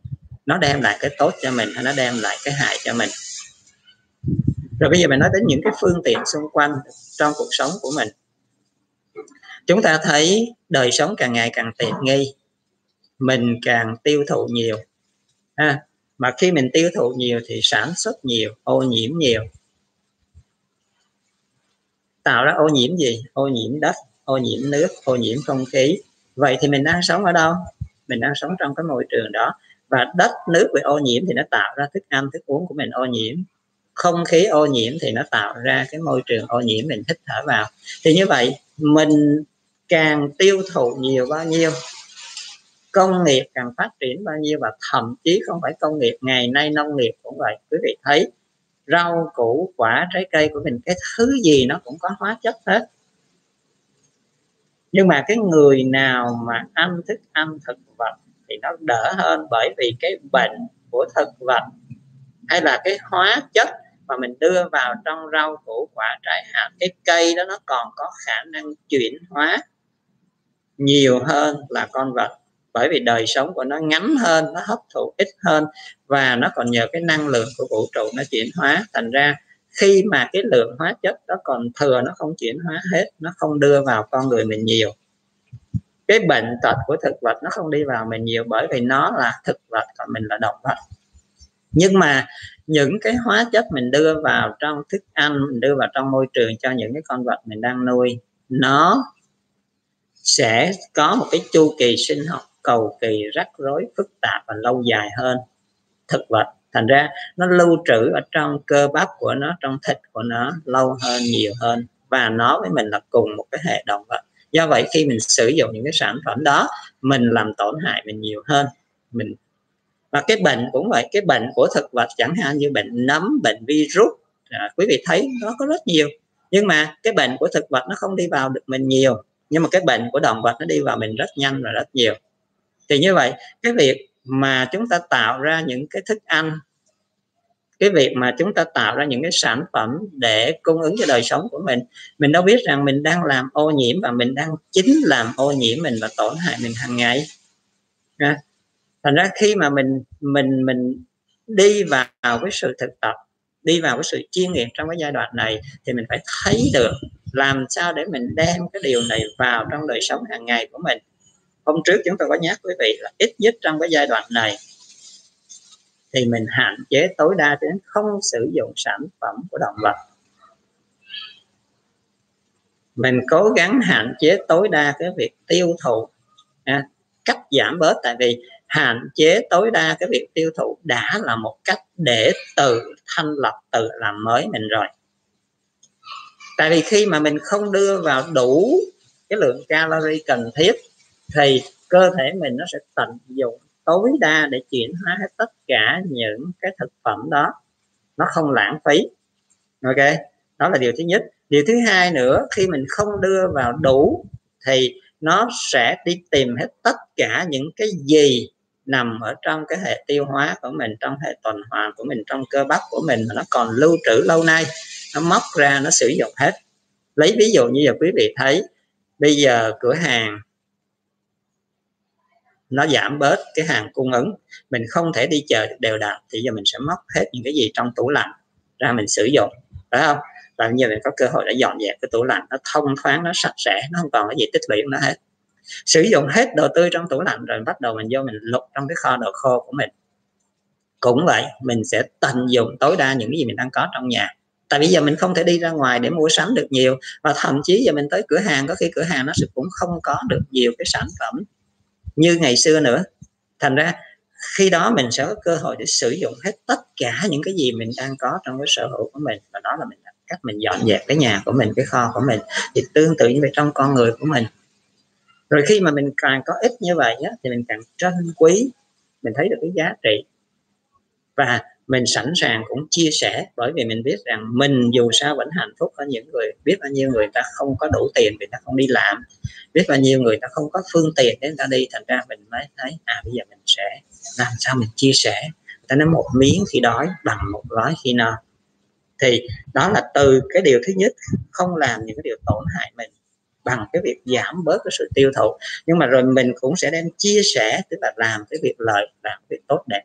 nó đem lại cái tốt cho mình hay nó đem lại cái hại cho mình? Rồi bây giờ mình nói đến những cái phương tiện xung quanh trong cuộc sống của mình. Chúng ta thấy đời sống càng ngày càng tiện nghi mình càng tiêu thụ nhiều. Ha, mà khi mình tiêu thụ nhiều thì sản xuất nhiều, ô nhiễm nhiều. Tạo ra ô nhiễm gì? Ô nhiễm đất, ô nhiễm nước, ô nhiễm không khí. Vậy thì mình đang sống ở đâu? Mình đang sống trong cái môi trường đó. Và đất, nước bị ô nhiễm thì nó tạo ra thức ăn, thức uống của mình ô nhiễm. Không khí ô nhiễm thì nó tạo ra cái môi trường ô nhiễm mình hít thở vào. Thì như vậy, mình càng tiêu thụ nhiều bao nhiêu? Công nghiệp càng phát triển bao nhiêu và thậm chí không phải công nghiệp, ngày nay nông nghiệp cũng vậy. Quý vị thấy rau củ, quả, trái cây của mình, cái thứ gì nó cũng có hóa chất hết. Nhưng mà cái người nào mà ăn thức ăn thực vật thì nó đỡ hơn bởi vì cái bệnh của thực vật hay là cái hóa chất mà mình đưa vào trong rau củ, quả, trái hạt, cái cây đó nó còn có khả năng chuyển hóa nhiều hơn là con vật bởi vì đời sống của nó ngắn hơn, nó hấp thụ ít hơn và nó còn nhờ cái năng lượng của vũ trụ nó chuyển hóa. Thành ra khi mà cái lượng hóa chất đó còn thừa, nó không chuyển hóa hết, nó không đưa vào con người mình nhiều. Cái bệnh tật của thực vật nó không đi vào mình nhiều bởi vì nó là thực vật còn mình là động vật. Nhưng mà những cái hóa chất mình đưa vào trong thức ăn, mình đưa vào trong môi trường cho những cái con vật mình đang nuôi, nó sẽ có một cái chu kỳ sinh học cầu kỳ rắc rối phức tạp và lâu dài hơn. Thực vật thành ra nó lưu trữ ở trong cơ bắp của nó trong thịt của nó lâu hơn nhiều hơn. Và nó với mình là cùng một cái hệ động vật. Do vậy khi mình sử dụng những cái sản phẩm đó mình làm tổn hại mình nhiều hơn. Mình và cái bệnh cũng vậy cái bệnh của thực vật chẳng hạn như bệnh nấm bệnh virus à, quý vị thấy nó có rất nhiều. Nhưng mà cái bệnh của thực vật nó không đi vào được mình nhiều. Nhưng mà cái bệnh của động vật nó đi vào mình rất nhanh và rất nhiều thì như vậy cái việc mà chúng ta tạo ra những cái thức ăn cái việc mà chúng ta tạo ra những cái sản phẩm để cung ứng cho đời sống của mình mình đâu biết rằng mình đang làm ô nhiễm và mình đang chính làm ô nhiễm mình và tổn hại mình hàng ngày. À, thành ra khi mà mình mình mình đi vào cái sự thực tập đi vào cái sự chuyên nghiệp trong cái giai đoạn này thì mình phải thấy được làm sao để mình đem cái điều này vào trong đời sống hàng ngày của mình hôm trước chúng tôi có nhắc quý vị là ít nhất trong cái giai đoạn này thì mình hạn chế tối đa đến không sử dụng sản phẩm của động vật. Mình cố gắng hạn chế tối đa cái việc tiêu thụ à, cách giảm bớt tại vì hạn chế tối đa cái việc tiêu thụ đã là một cách để tự thanh lọc tự làm mới mình rồi. Tại vì khi mà mình không đưa vào đủ cái lượng calorie cần thiết thì cơ thể mình nó sẽ tận dụng tối đa để chuyển hóa hết tất cả những cái thực phẩm đó. Nó không lãng phí. Ok, đó là điều thứ nhất. Điều thứ hai nữa, khi mình không đưa vào đủ thì nó sẽ đi tìm hết tất cả những cái gì nằm ở trong cái hệ tiêu hóa của mình, trong hệ tuần hoàn của mình, trong cơ bắp của mình mà nó còn lưu trữ lâu nay. Nó móc ra, nó sử dụng hết. Lấy ví dụ như giờ quý vị thấy, bây giờ cửa hàng nó giảm bớt cái hàng cung ứng. Mình không thể đi chờ đều đặn thì giờ mình sẽ móc hết những cái gì trong tủ lạnh ra mình sử dụng, phải không? Và như mình có cơ hội để dọn dẹp cái tủ lạnh, nó thông thoáng, nó sạch sẽ, nó không còn cái gì tích lũy nó hết. Sử dụng hết đồ tươi trong tủ lạnh rồi bắt đầu mình vô mình lục trong cái kho đồ khô của mình. Cũng vậy, mình sẽ tận dụng tối đa những cái gì mình đang có trong nhà. Tại bây giờ mình không thể đi ra ngoài để mua sắm được nhiều và thậm chí giờ mình tới cửa hàng, có khi cửa hàng nó sẽ cũng không có được nhiều cái sản phẩm như ngày xưa nữa. Thành ra khi đó mình sẽ có cơ hội để sử dụng hết tất cả những cái gì mình đang có trong cái sở hữu của mình. Và đó là mình cách mình dọn dẹp cái nhà của mình cái kho của mình thì tương tự như vậy trong con người của mình. Rồi khi mà mình càng có ít như vậy á, thì mình càng trân quý mình thấy được cái giá trị. Và mình sẵn sàng cũng chia sẻ, bởi vì mình biết rằng mình dù sao vẫn hạnh phúc ở những người, biết bao nhiêu người ta không có đủ tiền vì ta không đi làm, biết bao nhiêu người ta không có phương tiện để người ta đi, thành ra mình mới thấy à bây giờ mình sẽ làm sao mình chia sẻ. Ta nói một miếng khi đói bằng một gói khi no. Thì đó là từ cái điều thứ nhất, không làm những cái điều tổn hại mình bằng cái việc giảm bớt cái sự tiêu thụ. Nhưng mà rồi mình cũng sẽ đem chia sẻ, tức là làm cái việc lợi, làm cái việc tốt đẹp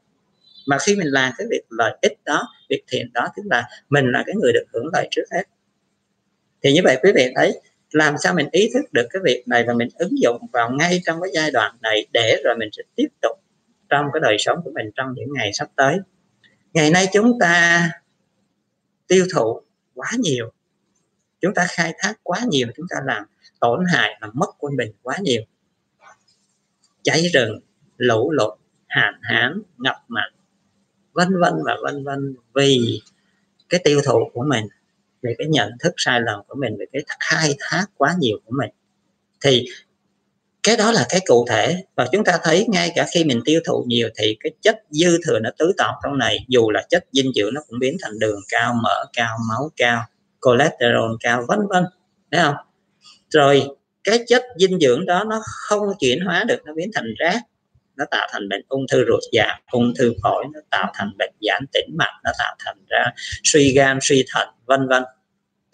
mà khi mình làm cái việc lợi ích đó, việc thiện đó, tức là mình là cái người được hưởng lợi trước hết. Thì như vậy quý vị thấy, làm sao mình ý thức được cái việc này và mình ứng dụng vào ngay trong cái giai đoạn này để rồi mình sẽ tiếp tục trong cái đời sống của mình trong những ngày sắp tới. Ngày nay chúng ta tiêu thụ quá nhiều, chúng ta khai thác quá nhiều, chúng ta làm tổn hại làm mất quân bình quá nhiều. Cháy rừng, lũ lụt, hạn hán, ngập mặn vân vân và vân vân vì cái tiêu thụ của mình về cái nhận thức sai lầm của mình về cái khai thác quá nhiều của mình. Thì cái đó là cái cụ thể. Và chúng ta thấy ngay cả khi mình tiêu thụ nhiều thì cái chất dư thừa nó tứ tọt trong này, dù là chất dinh dưỡng nó cũng biến thành đường cao, mỡ cao, máu cao, cholesterol cao, vân vân. Thấy không? Rồi cái chất dinh dưỡng đó nó không chuyển hóa được, nó biến thành rác nó tạo thành bệnh ung thư ruột già ung thư phổi, nó tạo thành bệnh giãn tĩnh mạch, nó tạo thành ra suy gan, suy thận, vân vân.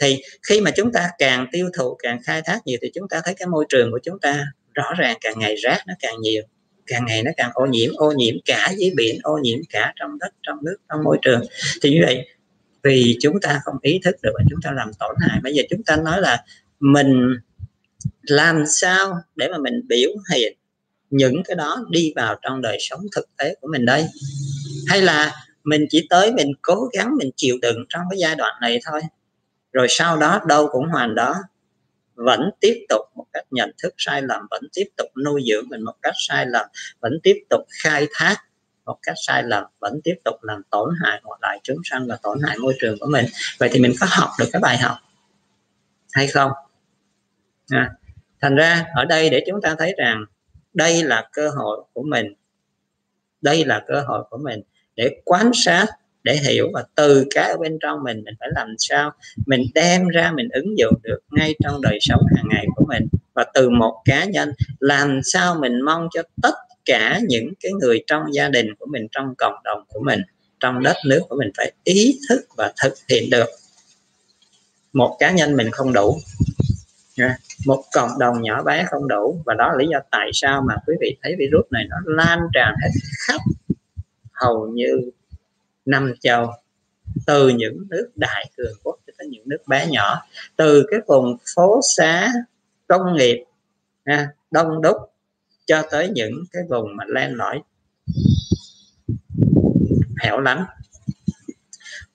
Thì khi mà chúng ta càng tiêu thụ, càng khai thác nhiều thì chúng ta thấy cái môi trường của chúng ta rõ ràng, càng ngày rác nó càng nhiều, càng ngày nó càng ô nhiễm ô nhiễm cả dưới biển, ô nhiễm cả trong đất, trong nước, trong môi trường. Thì như vậy, vì chúng ta không ý thức được và chúng ta làm tổn hại. Bây giờ chúng ta nói là mình làm sao để mà mình biểu hiện những cái đó đi vào trong đời sống thực tế của mình đây. Hay là mình chỉ tới mình cố gắng mình chịu đựng trong cái giai đoạn này thôi rồi sau đó đâu cũng hoàn đó vẫn tiếp tục một cách nhận thức sai lầm vẫn tiếp tục nuôi dưỡng mình một cách sai lầm vẫn tiếp tục khai thác một cách sai lầm vẫn tiếp tục làm tổn hại một lại trứng sanh và tổn hại môi trường của mình. Vậy thì mình có học được cái bài học hay không? À, thành ra ở đây để chúng ta thấy rằng đây là cơ hội của mình. Đây là cơ hội của mình để quan sát, để hiểu và từ cái ở bên trong mình mình phải làm sao mình đem ra, mình ứng dụng được ngay trong đời sống hàng ngày của mình. Và từ một cá nhân, làm sao mình mong cho tất cả những cái người trong gia đình của mình, trong cộng đồng của mình, trong đất nước của mình phải ý thức và thực hiện được. Một cá nhân mình không đủ một cộng đồng nhỏ bé không đủ và đó là lý do tại sao mà quý vị thấy virus này nó lan tràn hết khắp hầu như năm châu từ những nước đại cường quốc cho tới những nước bé nhỏ từ cái vùng phố xá công nghiệp ha, đông đúc cho tới những cái vùng mà len lỏi hẻo lánh.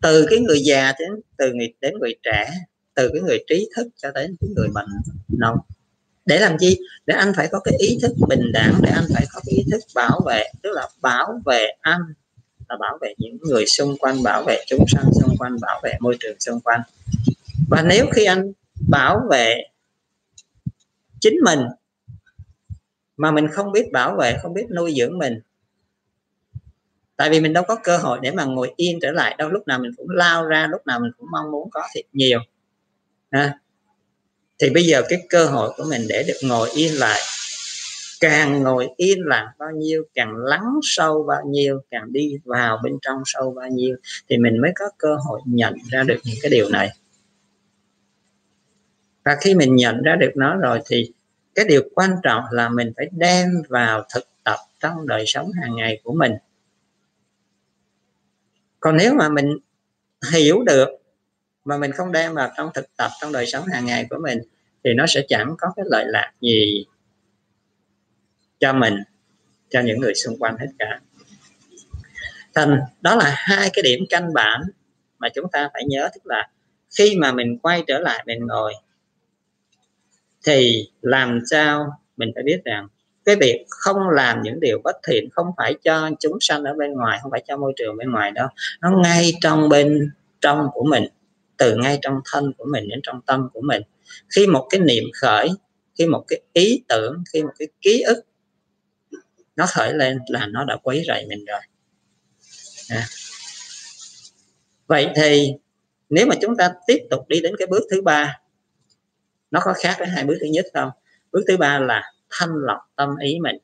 Từ cái người già đến từ người đến người trẻ từ cái người trí thức cho đến cái người bệnh nông. Để làm chi? Để anh phải có cái ý thức bình đẳng, để anh phải có cái ý thức bảo vệ, tức là bảo vệ anh, là bảo vệ những người xung quanh, bảo vệ chúng sanh xung quanh, bảo vệ môi trường xung quanh. Và nếu khi anh bảo vệ chính mình, mà mình không biết bảo vệ, không biết nuôi dưỡng mình, tại vì mình đâu có cơ hội để mà ngồi yên trở lại đâu. Lúc nào mình cũng lao ra, lúc nào mình cũng mong muốn có thiệt nhiều à, thì bây giờ cái cơ hội của mình để được ngồi yên lại càng ngồi yên lặng bao nhiêu càng lắng sâu bao nhiêu càng đi vào bên trong sâu bao nhiêu thì mình mới có cơ hội nhận ra được những cái điều này. Và khi mình nhận ra được nó rồi thì cái điều quan trọng là mình phải đem vào thực tập trong đời sống hàng ngày của mình. Còn nếu mà mình hiểu được mà mình không đem vào trong thực tập, trong đời sống hàng ngày của mình, thì nó sẽ chẳng có cái lợi lạc gì cho mình, cho những người xung quanh hết cả. Thành, đó là hai cái điểm căn bản mà chúng ta phải nhớ, tức là khi mà mình quay trở lại mình ngồi, thì làm sao mình phải biết rằng cái việc không làm những điều bất thiện không phải cho chúng sanh ở bên ngoài, không phải cho môi trường bên ngoài đâu. Nó ngay trong bên trong của mình từ ngay trong thân của mình đến trong tâm của mình. Khi một cái niệm khởi, khi một cái ý tưởng, khi một cái ký ức, nó khởi lên là nó đã quấy rầy mình rồi. À. vậy thì nếu mà chúng ta tiếp tục đi đến cái bước thứ ba, nó có khác với hai bước thứ nhất không? Bước thứ ba là thanh lọc tâm ý mình.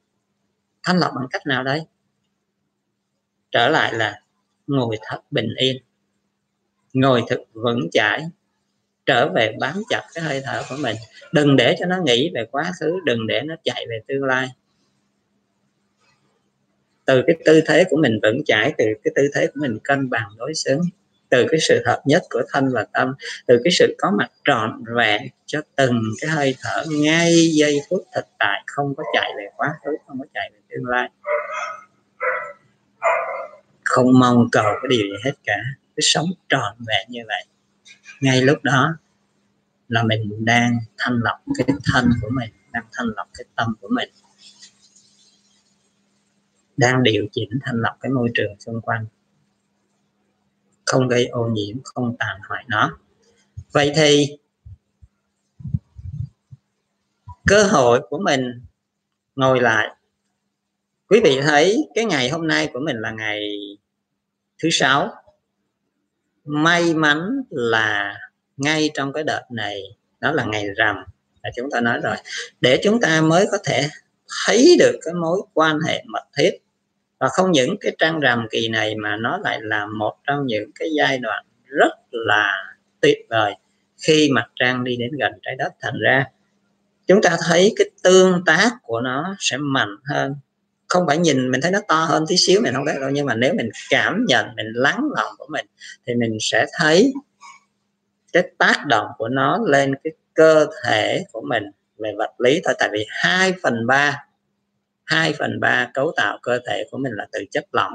Thanh lọc bằng cách nào đây? Trở lại là ngồi thật bình yên ngồi thực vững chãi, trở về bám chặt cái hơi thở của mình. Đừng để cho nó nghĩ về quá khứ, đừng để nó chạy về tương lai. Từ cái tư thế của mình vững chãi, từ cái tư thế của mình cân bằng, đối xứng, từ cái sự hợp nhất của thân và tâm, từ cái sự có mặt trọn vẹn cho từng cái hơi thở ngay giây phút thực tại, không có chạy về quá khứ, không có chạy về tương lai. Không mong cầu cái điều gì hết cả cái sống trọn vẹn như vậy. Ngay lúc đó là mình đang thanh lọc cái thân của mình, đang thanh lọc cái tâm của mình. Đang điều chỉnh thanh lọc cái môi trường xung quanh. Không gây ô nhiễm, không tàn hoại nó. Vậy thì cơ hội của mình ngồi lại. Quý vị thấy cái ngày hôm nay của mình là ngày thứ sáu may mắn là ngay trong cái đợt này, đó là ngày rằm là chúng ta nói rồi. Để chúng ta mới có thể thấy được cái mối quan hệ mật thiết. Và không những cái trăng rằm kỳ này mà nó lại là một trong những cái giai đoạn rất là tuyệt vời khi mặt trăng đi đến gần trái đất. Thành ra, chúng ta thấy cái tương tác của nó sẽ mạnh hơn không phải nhìn mình thấy nó to hơn tí xíu mình không thấy đâu nhưng mà nếu mình cảm nhận mình lắng lòng của mình thì mình sẽ thấy cái tác động của nó lên cái cơ thể của mình về vật lý thôi. Tại vì 2 phần ba 2 phần ba cấu tạo cơ thể của mình là từ chất lỏng.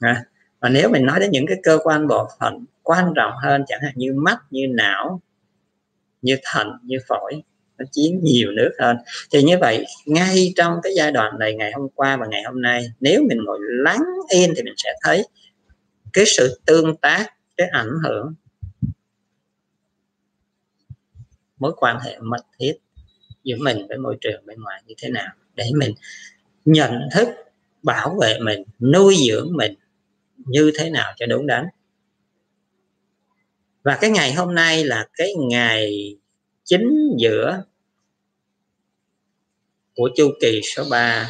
À, và nếu mình nói đến những cái cơ quan bộ phận quan trọng hơn chẳng hạn như mắt như não như thận như phổi nó chiếm nhiều nước hơn. Thì như vậy, ngay trong cái giai đoạn này, ngày hôm qua và ngày hôm nay, nếu mình ngồi lắng yên thì mình sẽ thấy cái sự tương tác, cái ảnh hưởng, mối quan hệ mật thiết giữa mình với môi trường bên ngoài như thế nào để mình nhận thức, bảo vệ mình, nuôi dưỡng mình như thế nào cho đúng đắn. Và cái ngày hôm nay là cái ngày chính giữa của chu kỳ số 3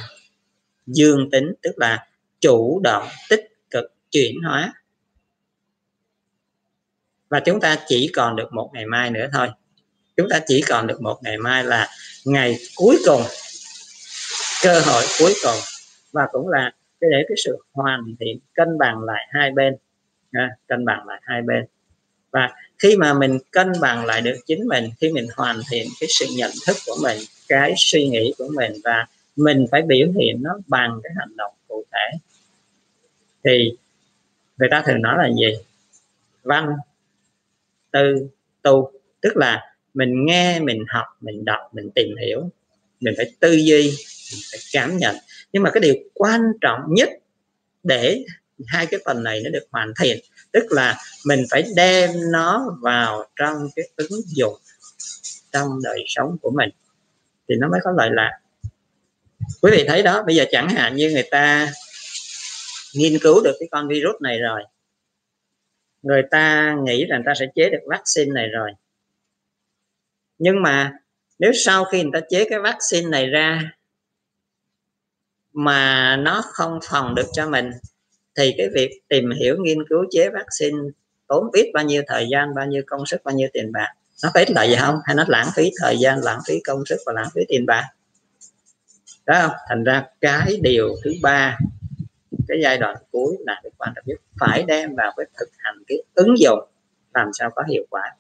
dương tính tức là chủ động tích cực chuyển hóa. Và chúng ta chỉ còn được một ngày mai nữa thôi. Chúng ta chỉ còn được một ngày mai là ngày cuối cùng cơ hội cuối cùng. Và cũng là để cái sự hoàn thiện cân bằng lại hai bên. À, cân bằng lại hai bên và khi mà mình cân bằng lại được chính mình, khi mình hoàn thiện cái sự nhận thức của mình, cái suy nghĩ của mình và mình phải biểu hiện nó bằng cái hành động cụ thể, thì người ta thường nói là gì? Văn tư tu. Tức là mình nghe, mình học, mình đọc, mình tìm hiểu, mình phải tư duy, mình phải cảm nhận. Nhưng mà cái điều quan trọng nhất để hai cái phần này nó được hoàn thiện tức là mình phải đem nó vào trong cái ứng dụng trong đời sống của mình. Thì nó mới có lợi lạc. Quý vị thấy đó, bây giờ chẳng hạn như người ta nghiên cứu được cái con virus này rồi. Người ta nghĩ rằng ta sẽ chế được vaccine này rồi. Nhưng mà nếu sau khi người ta chế cái vaccine này ra mà nó không phòng được cho mình thì cái việc tìm hiểu, nghiên cứu, chế vaccine tốn biết bao nhiêu thời gian, bao nhiêu công sức, bao nhiêu tiền bạc? Nó có ích lợi gì không? Hay nó lãng phí thời gian, lãng phí công sức và lãng phí tiền bạc? Đó không? Thành ra cái điều thứ ba, cái giai đoạn cuối là cái quan trọng nhất. Phải đem vào cái thực hành, cái ứng dụng làm sao có hiệu quả.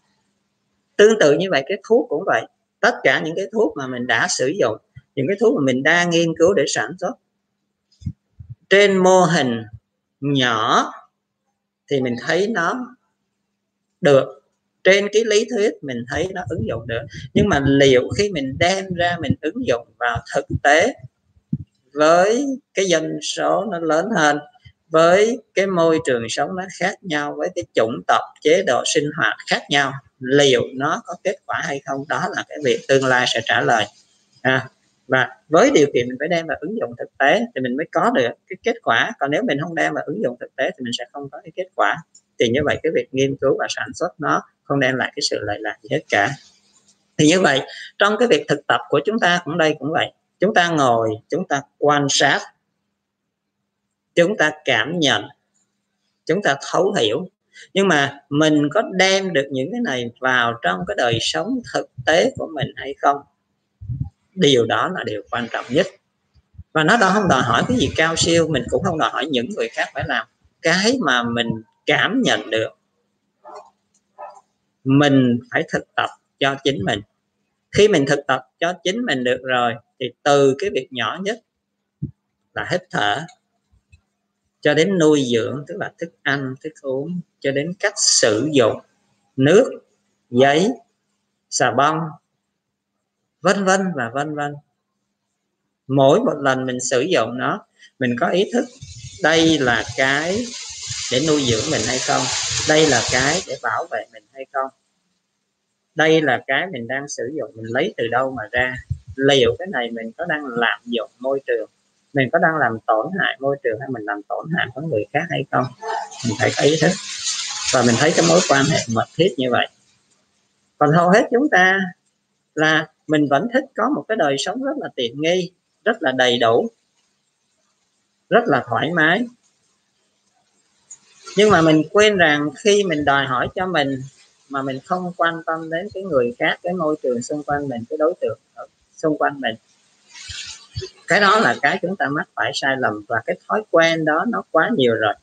Tương tự như vậy, cái thuốc cũng vậy. Tất cả những cái thuốc mà mình đã sử dụng, những cái thuốc mà mình đang nghiên cứu để sản xuất, trên mô hình nhỏ thì mình thấy nó được. Trên cái lý thuyết mình thấy nó ứng dụng được. Nhưng mà liệu khi mình đem ra mình ứng dụng vào thực tế với cái dân số nó lớn hơn với cái môi trường sống nó khác nhau với cái chủng tộc chế độ sinh hoạt khác nhau liệu nó có kết quả hay không? Đó là cái việc tương lai sẽ trả lời. À, và với điều kiện mình phải đem vào ứng dụng thực tế thì mình mới có được cái kết quả. Còn nếu mình không đem vào ứng dụng thực tế thì mình sẽ không có cái kết quả. Thì như vậy cái việc nghiên cứu và sản xuất nó không đem lại cái sự lợi lạc gì hết cả. Thì như vậy, trong cái việc thực tập của chúng ta cũng đây cũng vậy. Chúng ta ngồi, chúng ta quan sát, chúng ta cảm nhận, chúng ta thấu hiểu. Nhưng mà mình có đem được những cái này vào trong cái đời sống thực tế của mình hay không? Điều đó là điều quan trọng nhất. Và nó đó không đòi hỏi cái gì cao siêu, mình cũng không đòi hỏi những người khác phải làm cái mà mình cảm nhận được. Mình phải thực tập cho chính mình. Khi mình thực tập cho chính mình được rồi, thì từ cái việc nhỏ nhất là hít thở, cho đến nuôi dưỡng, tức là thức ăn, thức uống, cho đến cách sử dụng nước, giấy, xà bông vân vân và vân vân. Mỗi một lần mình sử dụng nó, mình có ý thức đây là cái để nuôi dưỡng mình hay không, đây là cái để bảo vệ mình hay không, đây là cái mình đang sử dụng, mình lấy từ đâu mà ra, liệu cái này mình có đang lạm dụng môi trường, mình có đang làm tổn hại môi trường hay mình làm tổn hại với người khác hay không. Mình phải có ý thức và mình thấy cái mối quan hệ mật thiết như vậy. Còn hầu hết chúng ta là mình vẫn thích có một cái đời sống rất là tiện nghi, rất là đầy đủ, rất là thoải mái. Nhưng mà mình quên rằng khi mình đòi hỏi cho mình mà mình không quan tâm đến cái người khác, cái môi trường xung quanh mình, cái đối tượng ở xung quanh mình. Cái đó là cái chúng ta mắc phải sai lầm và cái thói quen đó nó quá nhiều rồi,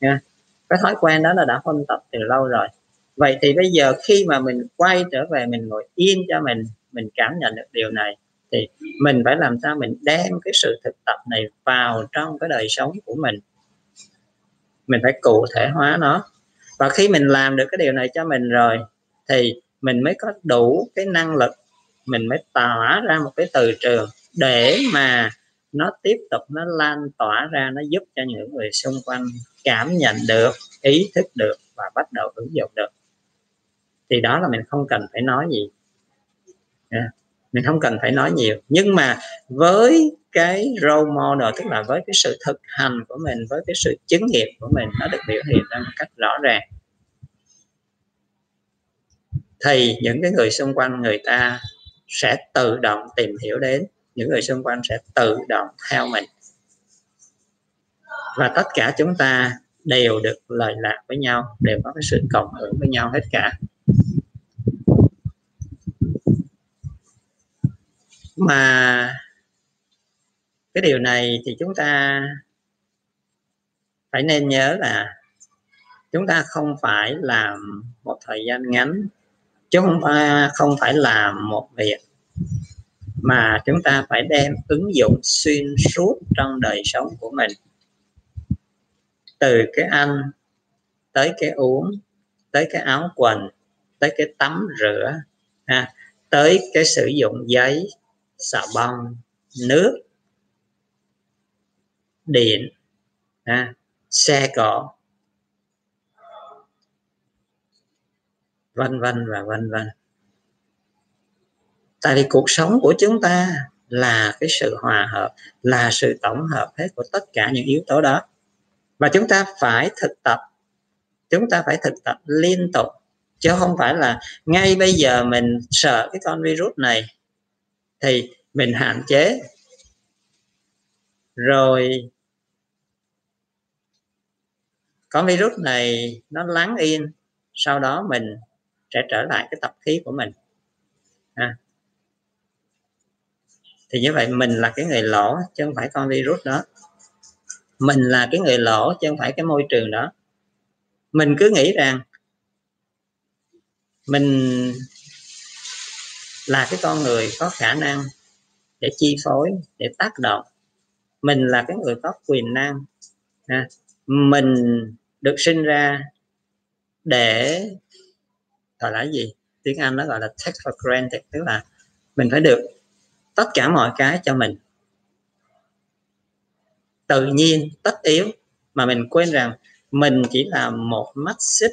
nha. Cái thói quen đó là đã phân tập từ lâu rồi. Vậy thì bây giờ khi mà mình quay trở về mình ngồi yên cho mình mình cảm nhận được điều này, thì mình phải làm sao mình đem cái sự thực tập này vào trong cái đời sống của mình. Mình phải cụ thể hóa nó. Và khi mình làm được cái điều này cho mình rồi, thì mình mới có đủ cái năng lực, mình mới tỏa ra một cái từ trường để mà nó tiếp tục, nó lan tỏa ra, nó giúp cho những người xung quanh cảm nhận được, ý thức được và bắt đầu ứng dụng được. Thì đó là mình không cần phải nói gì à, mình không cần phải nói nhiều. Nhưng mà với cái role model tức là với cái sự thực hành của mình với cái sự chứng nghiệm của mình nó được biểu hiện ra một cách rõ ràng. Thì những cái người xung quanh người ta sẽ tự động tìm hiểu đến những người xung quanh sẽ tự động theo mình. Và tất cả chúng ta đều được lợi lạc với nhau đều có cái sự cộng hưởng với nhau hết cả. Mà cái điều này thì chúng ta phải nên nhớ là chúng ta không phải làm một thời gian ngắn chúng ta không phải làm một việc mà chúng ta phải đem ứng dụng xuyên suốt trong đời sống của mình. Từ cái ăn tới cái uống tới cái áo quần tới cái tắm rửa ha, tới cái sử dụng giấy xà bông nước điện à, xe cộ vân vân và vân vân. Tại vì cuộc sống của chúng ta là cái sự hòa hợp là sự tổng hợp hết của tất cả những yếu tố đó. Và chúng ta phải thực tập chúng ta phải thực tập liên tục chứ không phải là ngay bây giờ mình sợ cái con virus này thì mình hạn chế. Rồi con virus này nó lắng yên sau đó mình sẽ trở lại cái tập khí của mình. À. thì như vậy mình là cái người lỗ chứ không phải con virus đó. Mình là cái người lỗ chứ không phải cái môi trường đó. Mình cứ nghĩ rằng mình là cái con người có khả năng để chi phối để tác động. Mình là cái người có quyền năng. À, mình được sinh ra để gọi là gì? Tiếng anh nó gọi là take for granted tức là mình phải được tất cả mọi cái cho mình. Tự nhiên tất yếu mà mình quên rằng mình chỉ là một mắt xích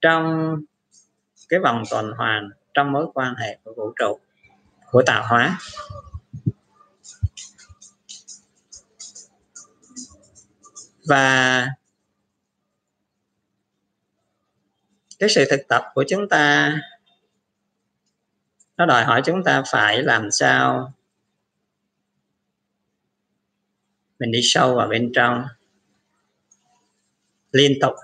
trong cái vòng tuần hoàn trong mối quan hệ của vũ trụ, của tạo hóa. Và cái sự thực tập của chúng ta, nó đòi hỏi chúng ta phải làm sao mình đi sâu vào bên trong, liên tục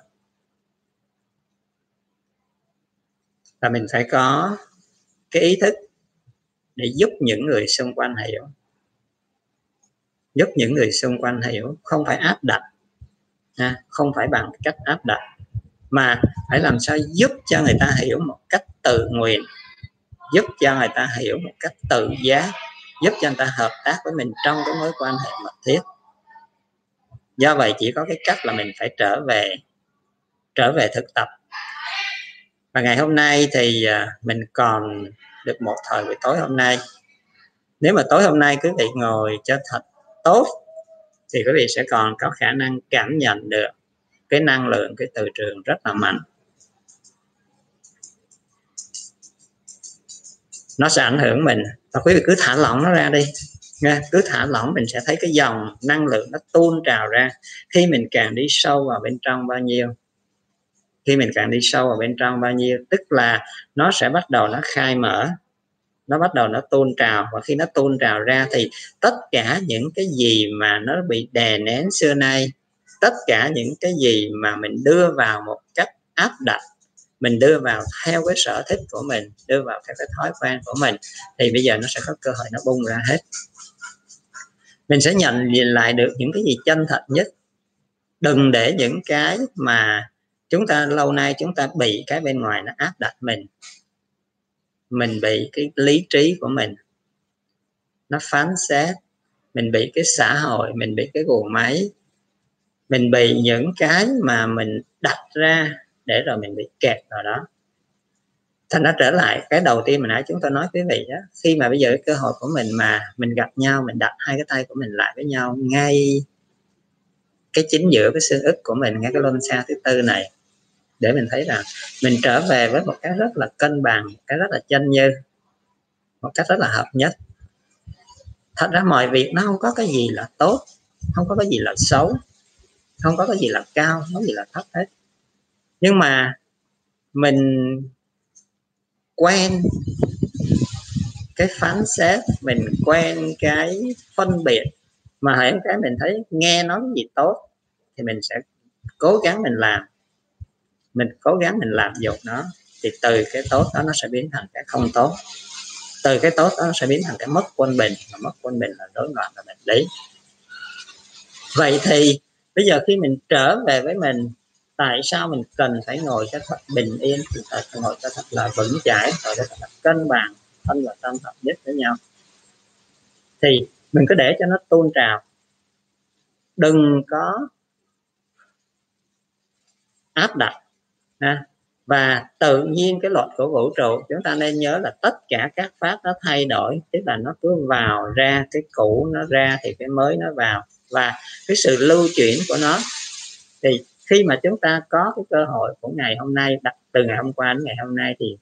và mình phải có cái ý thức để giúp những người xung quanh hiểu. Giúp những người xung quanh hiểu không phải áp đặt ha, không phải bằng cách áp đặt mà phải làm sao giúp cho người ta hiểu một cách tự nguyện giúp cho người ta hiểu một cách tự giác giúp cho người ta hợp tác với mình trong cái mối quan hệ mật thiết. Do vậy chỉ có cái cách là mình phải trở về trở về thực tập và ngày hôm nay thì à, mình còn được một thời buổi tối hôm nay. Nếu mà tối hôm nay quý vị ngồi cho thật tốt, thì quý vị sẽ còn có khả năng cảm nhận được cái năng lượng, cái từ trường rất là mạnh. Nó sẽ ảnh hưởng mình. Và quý vị cứ thả lỏng nó ra đi, nha. Cứ thả lỏng, mình sẽ thấy cái dòng năng lượng nó tuôn trào ra khi mình càng đi sâu vào bên trong bao nhiêu khi mình càng đi sâu vào bên trong bao nhiêu, tức là nó sẽ bắt đầu nó khai mở, nó bắt đầu nó tôn trào. Và khi nó tôn trào ra thì tất cả những cái gì mà nó bị đè nén xưa nay, tất cả những cái gì mà mình đưa vào một cách áp đặt, mình đưa vào theo cái sở thích của mình, đưa vào theo cái thói quen của mình, thì bây giờ nó sẽ có cơ hội nó bung ra hết. Mình sẽ nhận lại được những cái gì chân thật nhất. Đừng để những cái mà chúng ta lâu nay chúng ta bị cái bên ngoài nó áp đặt mình. Mình bị cái lý trí của mình nó phán xét. Mình bị cái xã hội, mình bị cái guồng máy. Mình bị những cái mà mình đặt ra để rồi mình bị kẹt vào đó. Thành nó trở lại, cái đầu tiên mà nãy chúng tôi nói quý vị đó, khi mà bây giờ cái cơ hội của mình mà mình gặp nhau, mình đặt hai cái tay của mình lại với nhau ngay cái chính giữa cái xương ức của mình, ngay cái luân xa thứ tư này để mình thấy rằng mình trở về với một cái rất là cân bằng cái rất là chân như, một cách rất là hợp nhất. Thật ra mọi việc nó không có cái gì là tốt, không có cái gì là xấu, không có cái gì là cao, không có gì là thấp hết. Nhưng mà mình quen cái phán xét, mình quen cái phân biệt, mà hãy cái mình thấy nghe nói cái gì tốt thì mình sẽ cố gắng mình làm mình cố gắng mình làm dục nó, thì từ cái tốt đó nó sẽ biến thành cái không tốt. Từ cái tốt đó nó sẽ biến thành cái mất quân bình, mà mất quân bình là rối loạn là bệnh lý. Vậy thì, bây giờ khi mình trở về với mình, tại sao mình cần phải ngồi cho thật bình yên, thì phải ngồi cho thật là vững chãi, ngồi cho thật là cân bằng, thân và tâm hợp nhất với nhau? Thì mình cứ để cho nó tuôn trào. Đừng có áp đặt ha. và tự nhiên cái luật của vũ trụ, chúng ta nên nhớ là tất cả các pháp nó thay đổi, tức là nó cứ vào ra, cái cũ nó ra thì cái mới nó vào và cái sự lưu chuyển của nó, thì khi mà chúng ta có cái cơ hội của ngày hôm nay đặt từ ngày hôm qua đến ngày hôm nay thì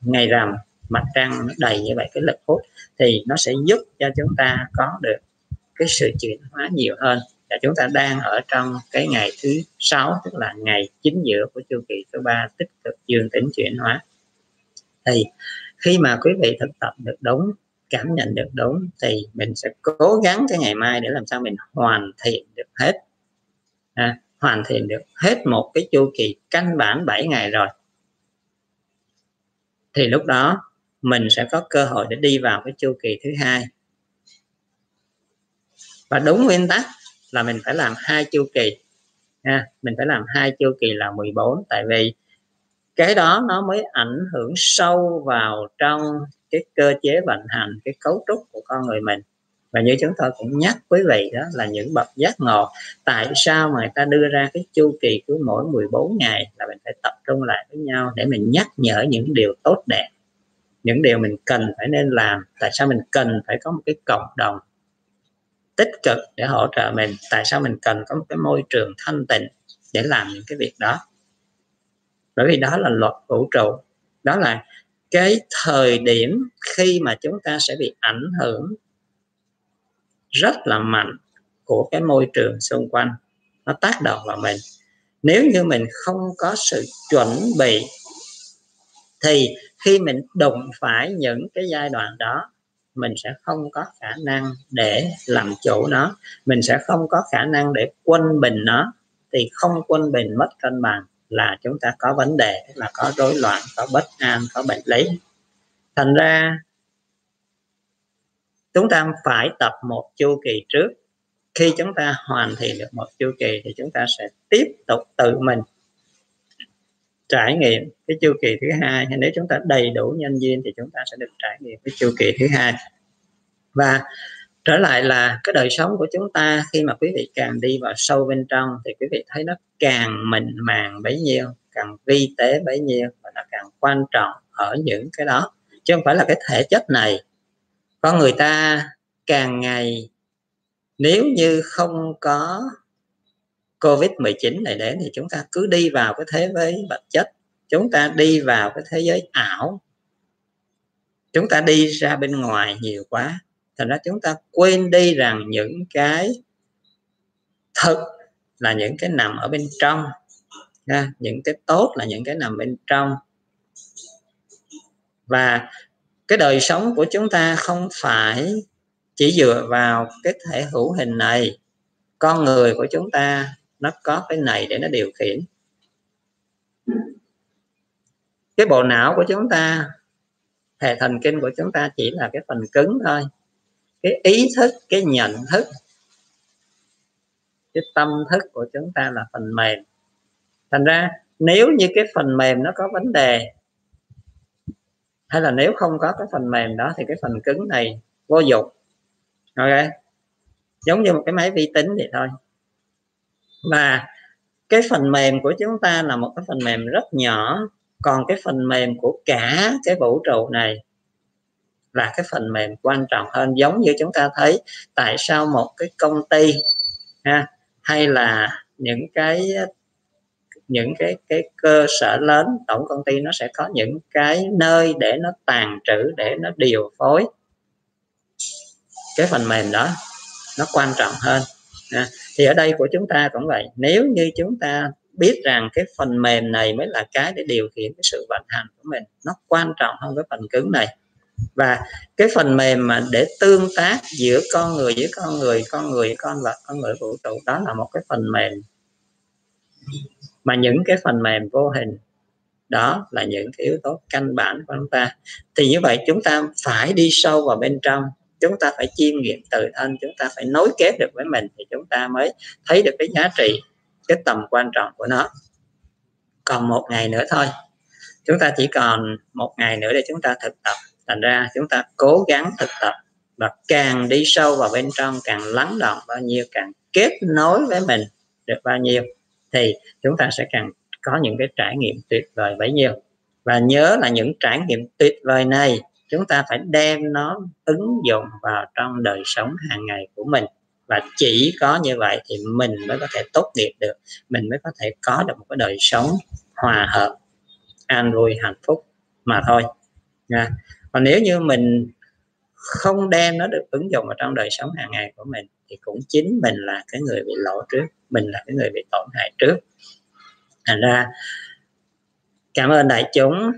ngày rằm, mặt trăng nó đầy như vậy, cái lực hút, thì nó sẽ giúp cho chúng ta có được cái sự chuyển hóa nhiều hơn và chúng ta đang ở trong cái ngày thứ sáu tức là ngày chính giữa của chu kỳ thứ ba tích cực dương tính chuyển hóa. Thì khi mà quý vị thực tập được đúng cảm nhận được đúng thì mình sẽ cố gắng cái ngày mai để làm sao mình hoàn thiện được hết. À, hoàn thiện được hết một cái chu kỳ căn bản 7 ngày rồi. Thì lúc đó mình sẽ có cơ hội để đi vào cái chu kỳ thứ hai. Và đúng nguyên tắc là mình phải làm hai chu kỳ. Ha, mình phải làm hai chu kỳ là 14 tại vì cái đó nó mới ảnh hưởng sâu vào trong cái cơ chế vận hành, cái cấu trúc của con người mình. Và như chúng tôi cũng nhắc quý vị đó là những bậc giác ngộ. Tại sao mà người ta đưa ra cái chu kỳ cứ mỗi 14 ngày là mình phải tập trung lại với nhau để mình nhắc nhở những điều tốt đẹp? Những điều mình cần phải nên làm. Tại sao mình cần phải có một cái cộng đồng tích cực để hỗ trợ mình. Tại sao mình cần có một cái môi trường thanh tịnh để làm những cái việc đó? Bởi vì đó là luật vũ trụ. Đó là cái thời điểm khi mà chúng ta sẽ bị ảnh hưởng rất là mạnh của cái môi trường xung quanh. Nó tác động vào mình. Nếu như mình không có sự chuẩn bị, thì khi mình đụng phải những cái giai đoạn đó mình sẽ không có khả năng để làm chủ nó. Mình sẽ không có khả năng để quân bình nó. Thì không quân bình mất cân bằng là chúng ta có vấn đề là có rối loạn, có bất an, có bệnh lý. Thành ra, chúng ta phải tập một chu kỳ trước. Khi chúng ta hoàn thiện được một chu kỳ thì chúng ta sẽ tiếp tục tự mình trải nghiệm cái chu kỳ thứ hai. Hay nếu chúng ta đầy đủ nhân duyên thì chúng ta sẽ được trải nghiệm cái chu kỳ thứ hai. Và trở lại là cái đời sống của chúng ta. Khi mà quý vị càng đi vào sâu bên trong thì quý vị thấy nó càng mịn màng bấy nhiêu, càng vi tế bấy nhiêu và nó càng quan trọng ở những cái đó. Chứ không phải là cái thể chất này. Con người ta càng ngày, nếu như không có covid 19 này đến thì chúng ta cứ đi vào cái thế giới vật chất chúng ta đi vào cái thế giới ảo. Chúng ta đi ra bên ngoài nhiều quá thành ra chúng ta quên đi rằng những cái thực là những cái nằm ở bên trong ha, những cái tốt là những cái nằm bên trong. Và cái đời sống của chúng ta không phải chỉ dựa vào cái thể hữu hình này con người của chúng ta nó có cái này để nó điều khiển. Cái bộ não của chúng ta, hệ thần kinh của chúng ta chỉ là cái phần cứng thôi. Cái ý thức, cái nhận thức, cái tâm thức của chúng ta là phần mềm. Thành ra, nếu như cái phần mềm nó có vấn đề, hay là nếu không có cái phần mềm đó, thì cái phần cứng này vô dụng. Ok? Giống như một cái máy vi tính vậy thôi và cái phần mềm của chúng ta là một cái phần mềm rất nhỏ, còn cái phần mềm của cả cái vũ trụ này là cái phần mềm quan trọng hơn, giống như chúng ta thấy tại sao một cái công ty, ha, hay là những cái những cái cái cơ sở lớn, tổng công ty nó sẽ có những cái nơi để nó tàn trữ, để nó điều phối. Cái phần mềm đó nó quan trọng hơn à, thì ở đây của chúng ta cũng vậy. Nếu như chúng ta biết rằng cái phần mềm này mới là cái để điều khiển cái sự vận hành của mình nó quan trọng hơn cái phần cứng này. Và cái phần mềm mà để tương tác giữa con người với con người con người với con vật con người vũ trụ đó là một cái phần mềm. Mà những cái phần mềm vô hình đó là những cái yếu tố căn bản của chúng ta. Thì như vậy chúng ta phải đi sâu vào bên trong chúng ta phải chiêm nghiệm tự thân, chúng ta phải nối kết được với mình thì chúng ta mới thấy được cái giá trị, cái tầm quan trọng của nó. Còn một ngày nữa thôi. Chúng ta chỉ còn một ngày nữa để chúng ta thực tập. Thành ra chúng ta cố gắng thực tập và càng đi sâu vào bên trong, càng lắng động bao nhiêu, càng kết nối với mình được bao nhiêu, thì chúng ta sẽ càng có những cái trải nghiệm tuyệt vời bấy nhiêu. Và nhớ là những trải nghiệm tuyệt vời này chúng ta phải đem nó ứng dụng vào trong đời sống hàng ngày của mình. Và chỉ có như vậy thì mình mới có thể tốt nghiệp được, mình mới có thể có được một cái đời sống hòa hợp, an vui, hạnh phúc mà thôi. Nha. Còn nếu như mình không đem nó được ứng dụng vào trong đời sống hàng ngày của mình thì cũng chính mình là cái người bị lỗ trước, mình là cái người bị tổn hại trước. Thành ra, cảm ơn đại chúng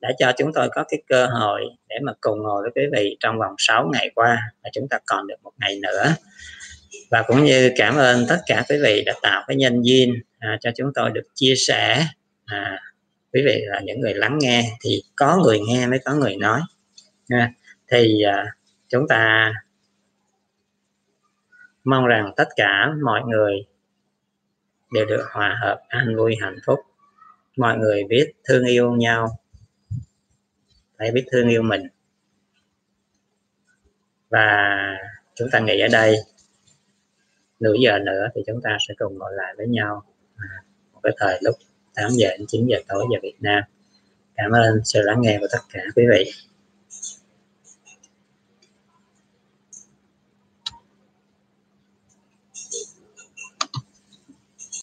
đã cho chúng tôi có cái cơ hội để mà cùng ngồi với quý vị trong vòng 6 ngày qua và chúng ta còn được một ngày nữa. Và cũng như cảm ơn tất cả quý vị đã tạo cái nhân duyên à, cho chúng tôi được chia sẻ. À, quý vị là những người lắng nghe thì có người nghe mới có người nói. À, thì à, chúng ta mong rằng tất cả mọi người đều được hòa hợp an vui hạnh phúc. Mọi người biết thương yêu nhau phải biết thương yêu mình. Và chúng ta nghỉ ở đây. Nửa giờ nữa thì chúng ta sẽ cùng ngồi lại với nhau. À, một cái thời lúc 8 giờ đến 9 giờ tối giờ Việt Nam. Cảm ơn sự lắng nghe của tất cả quý vị.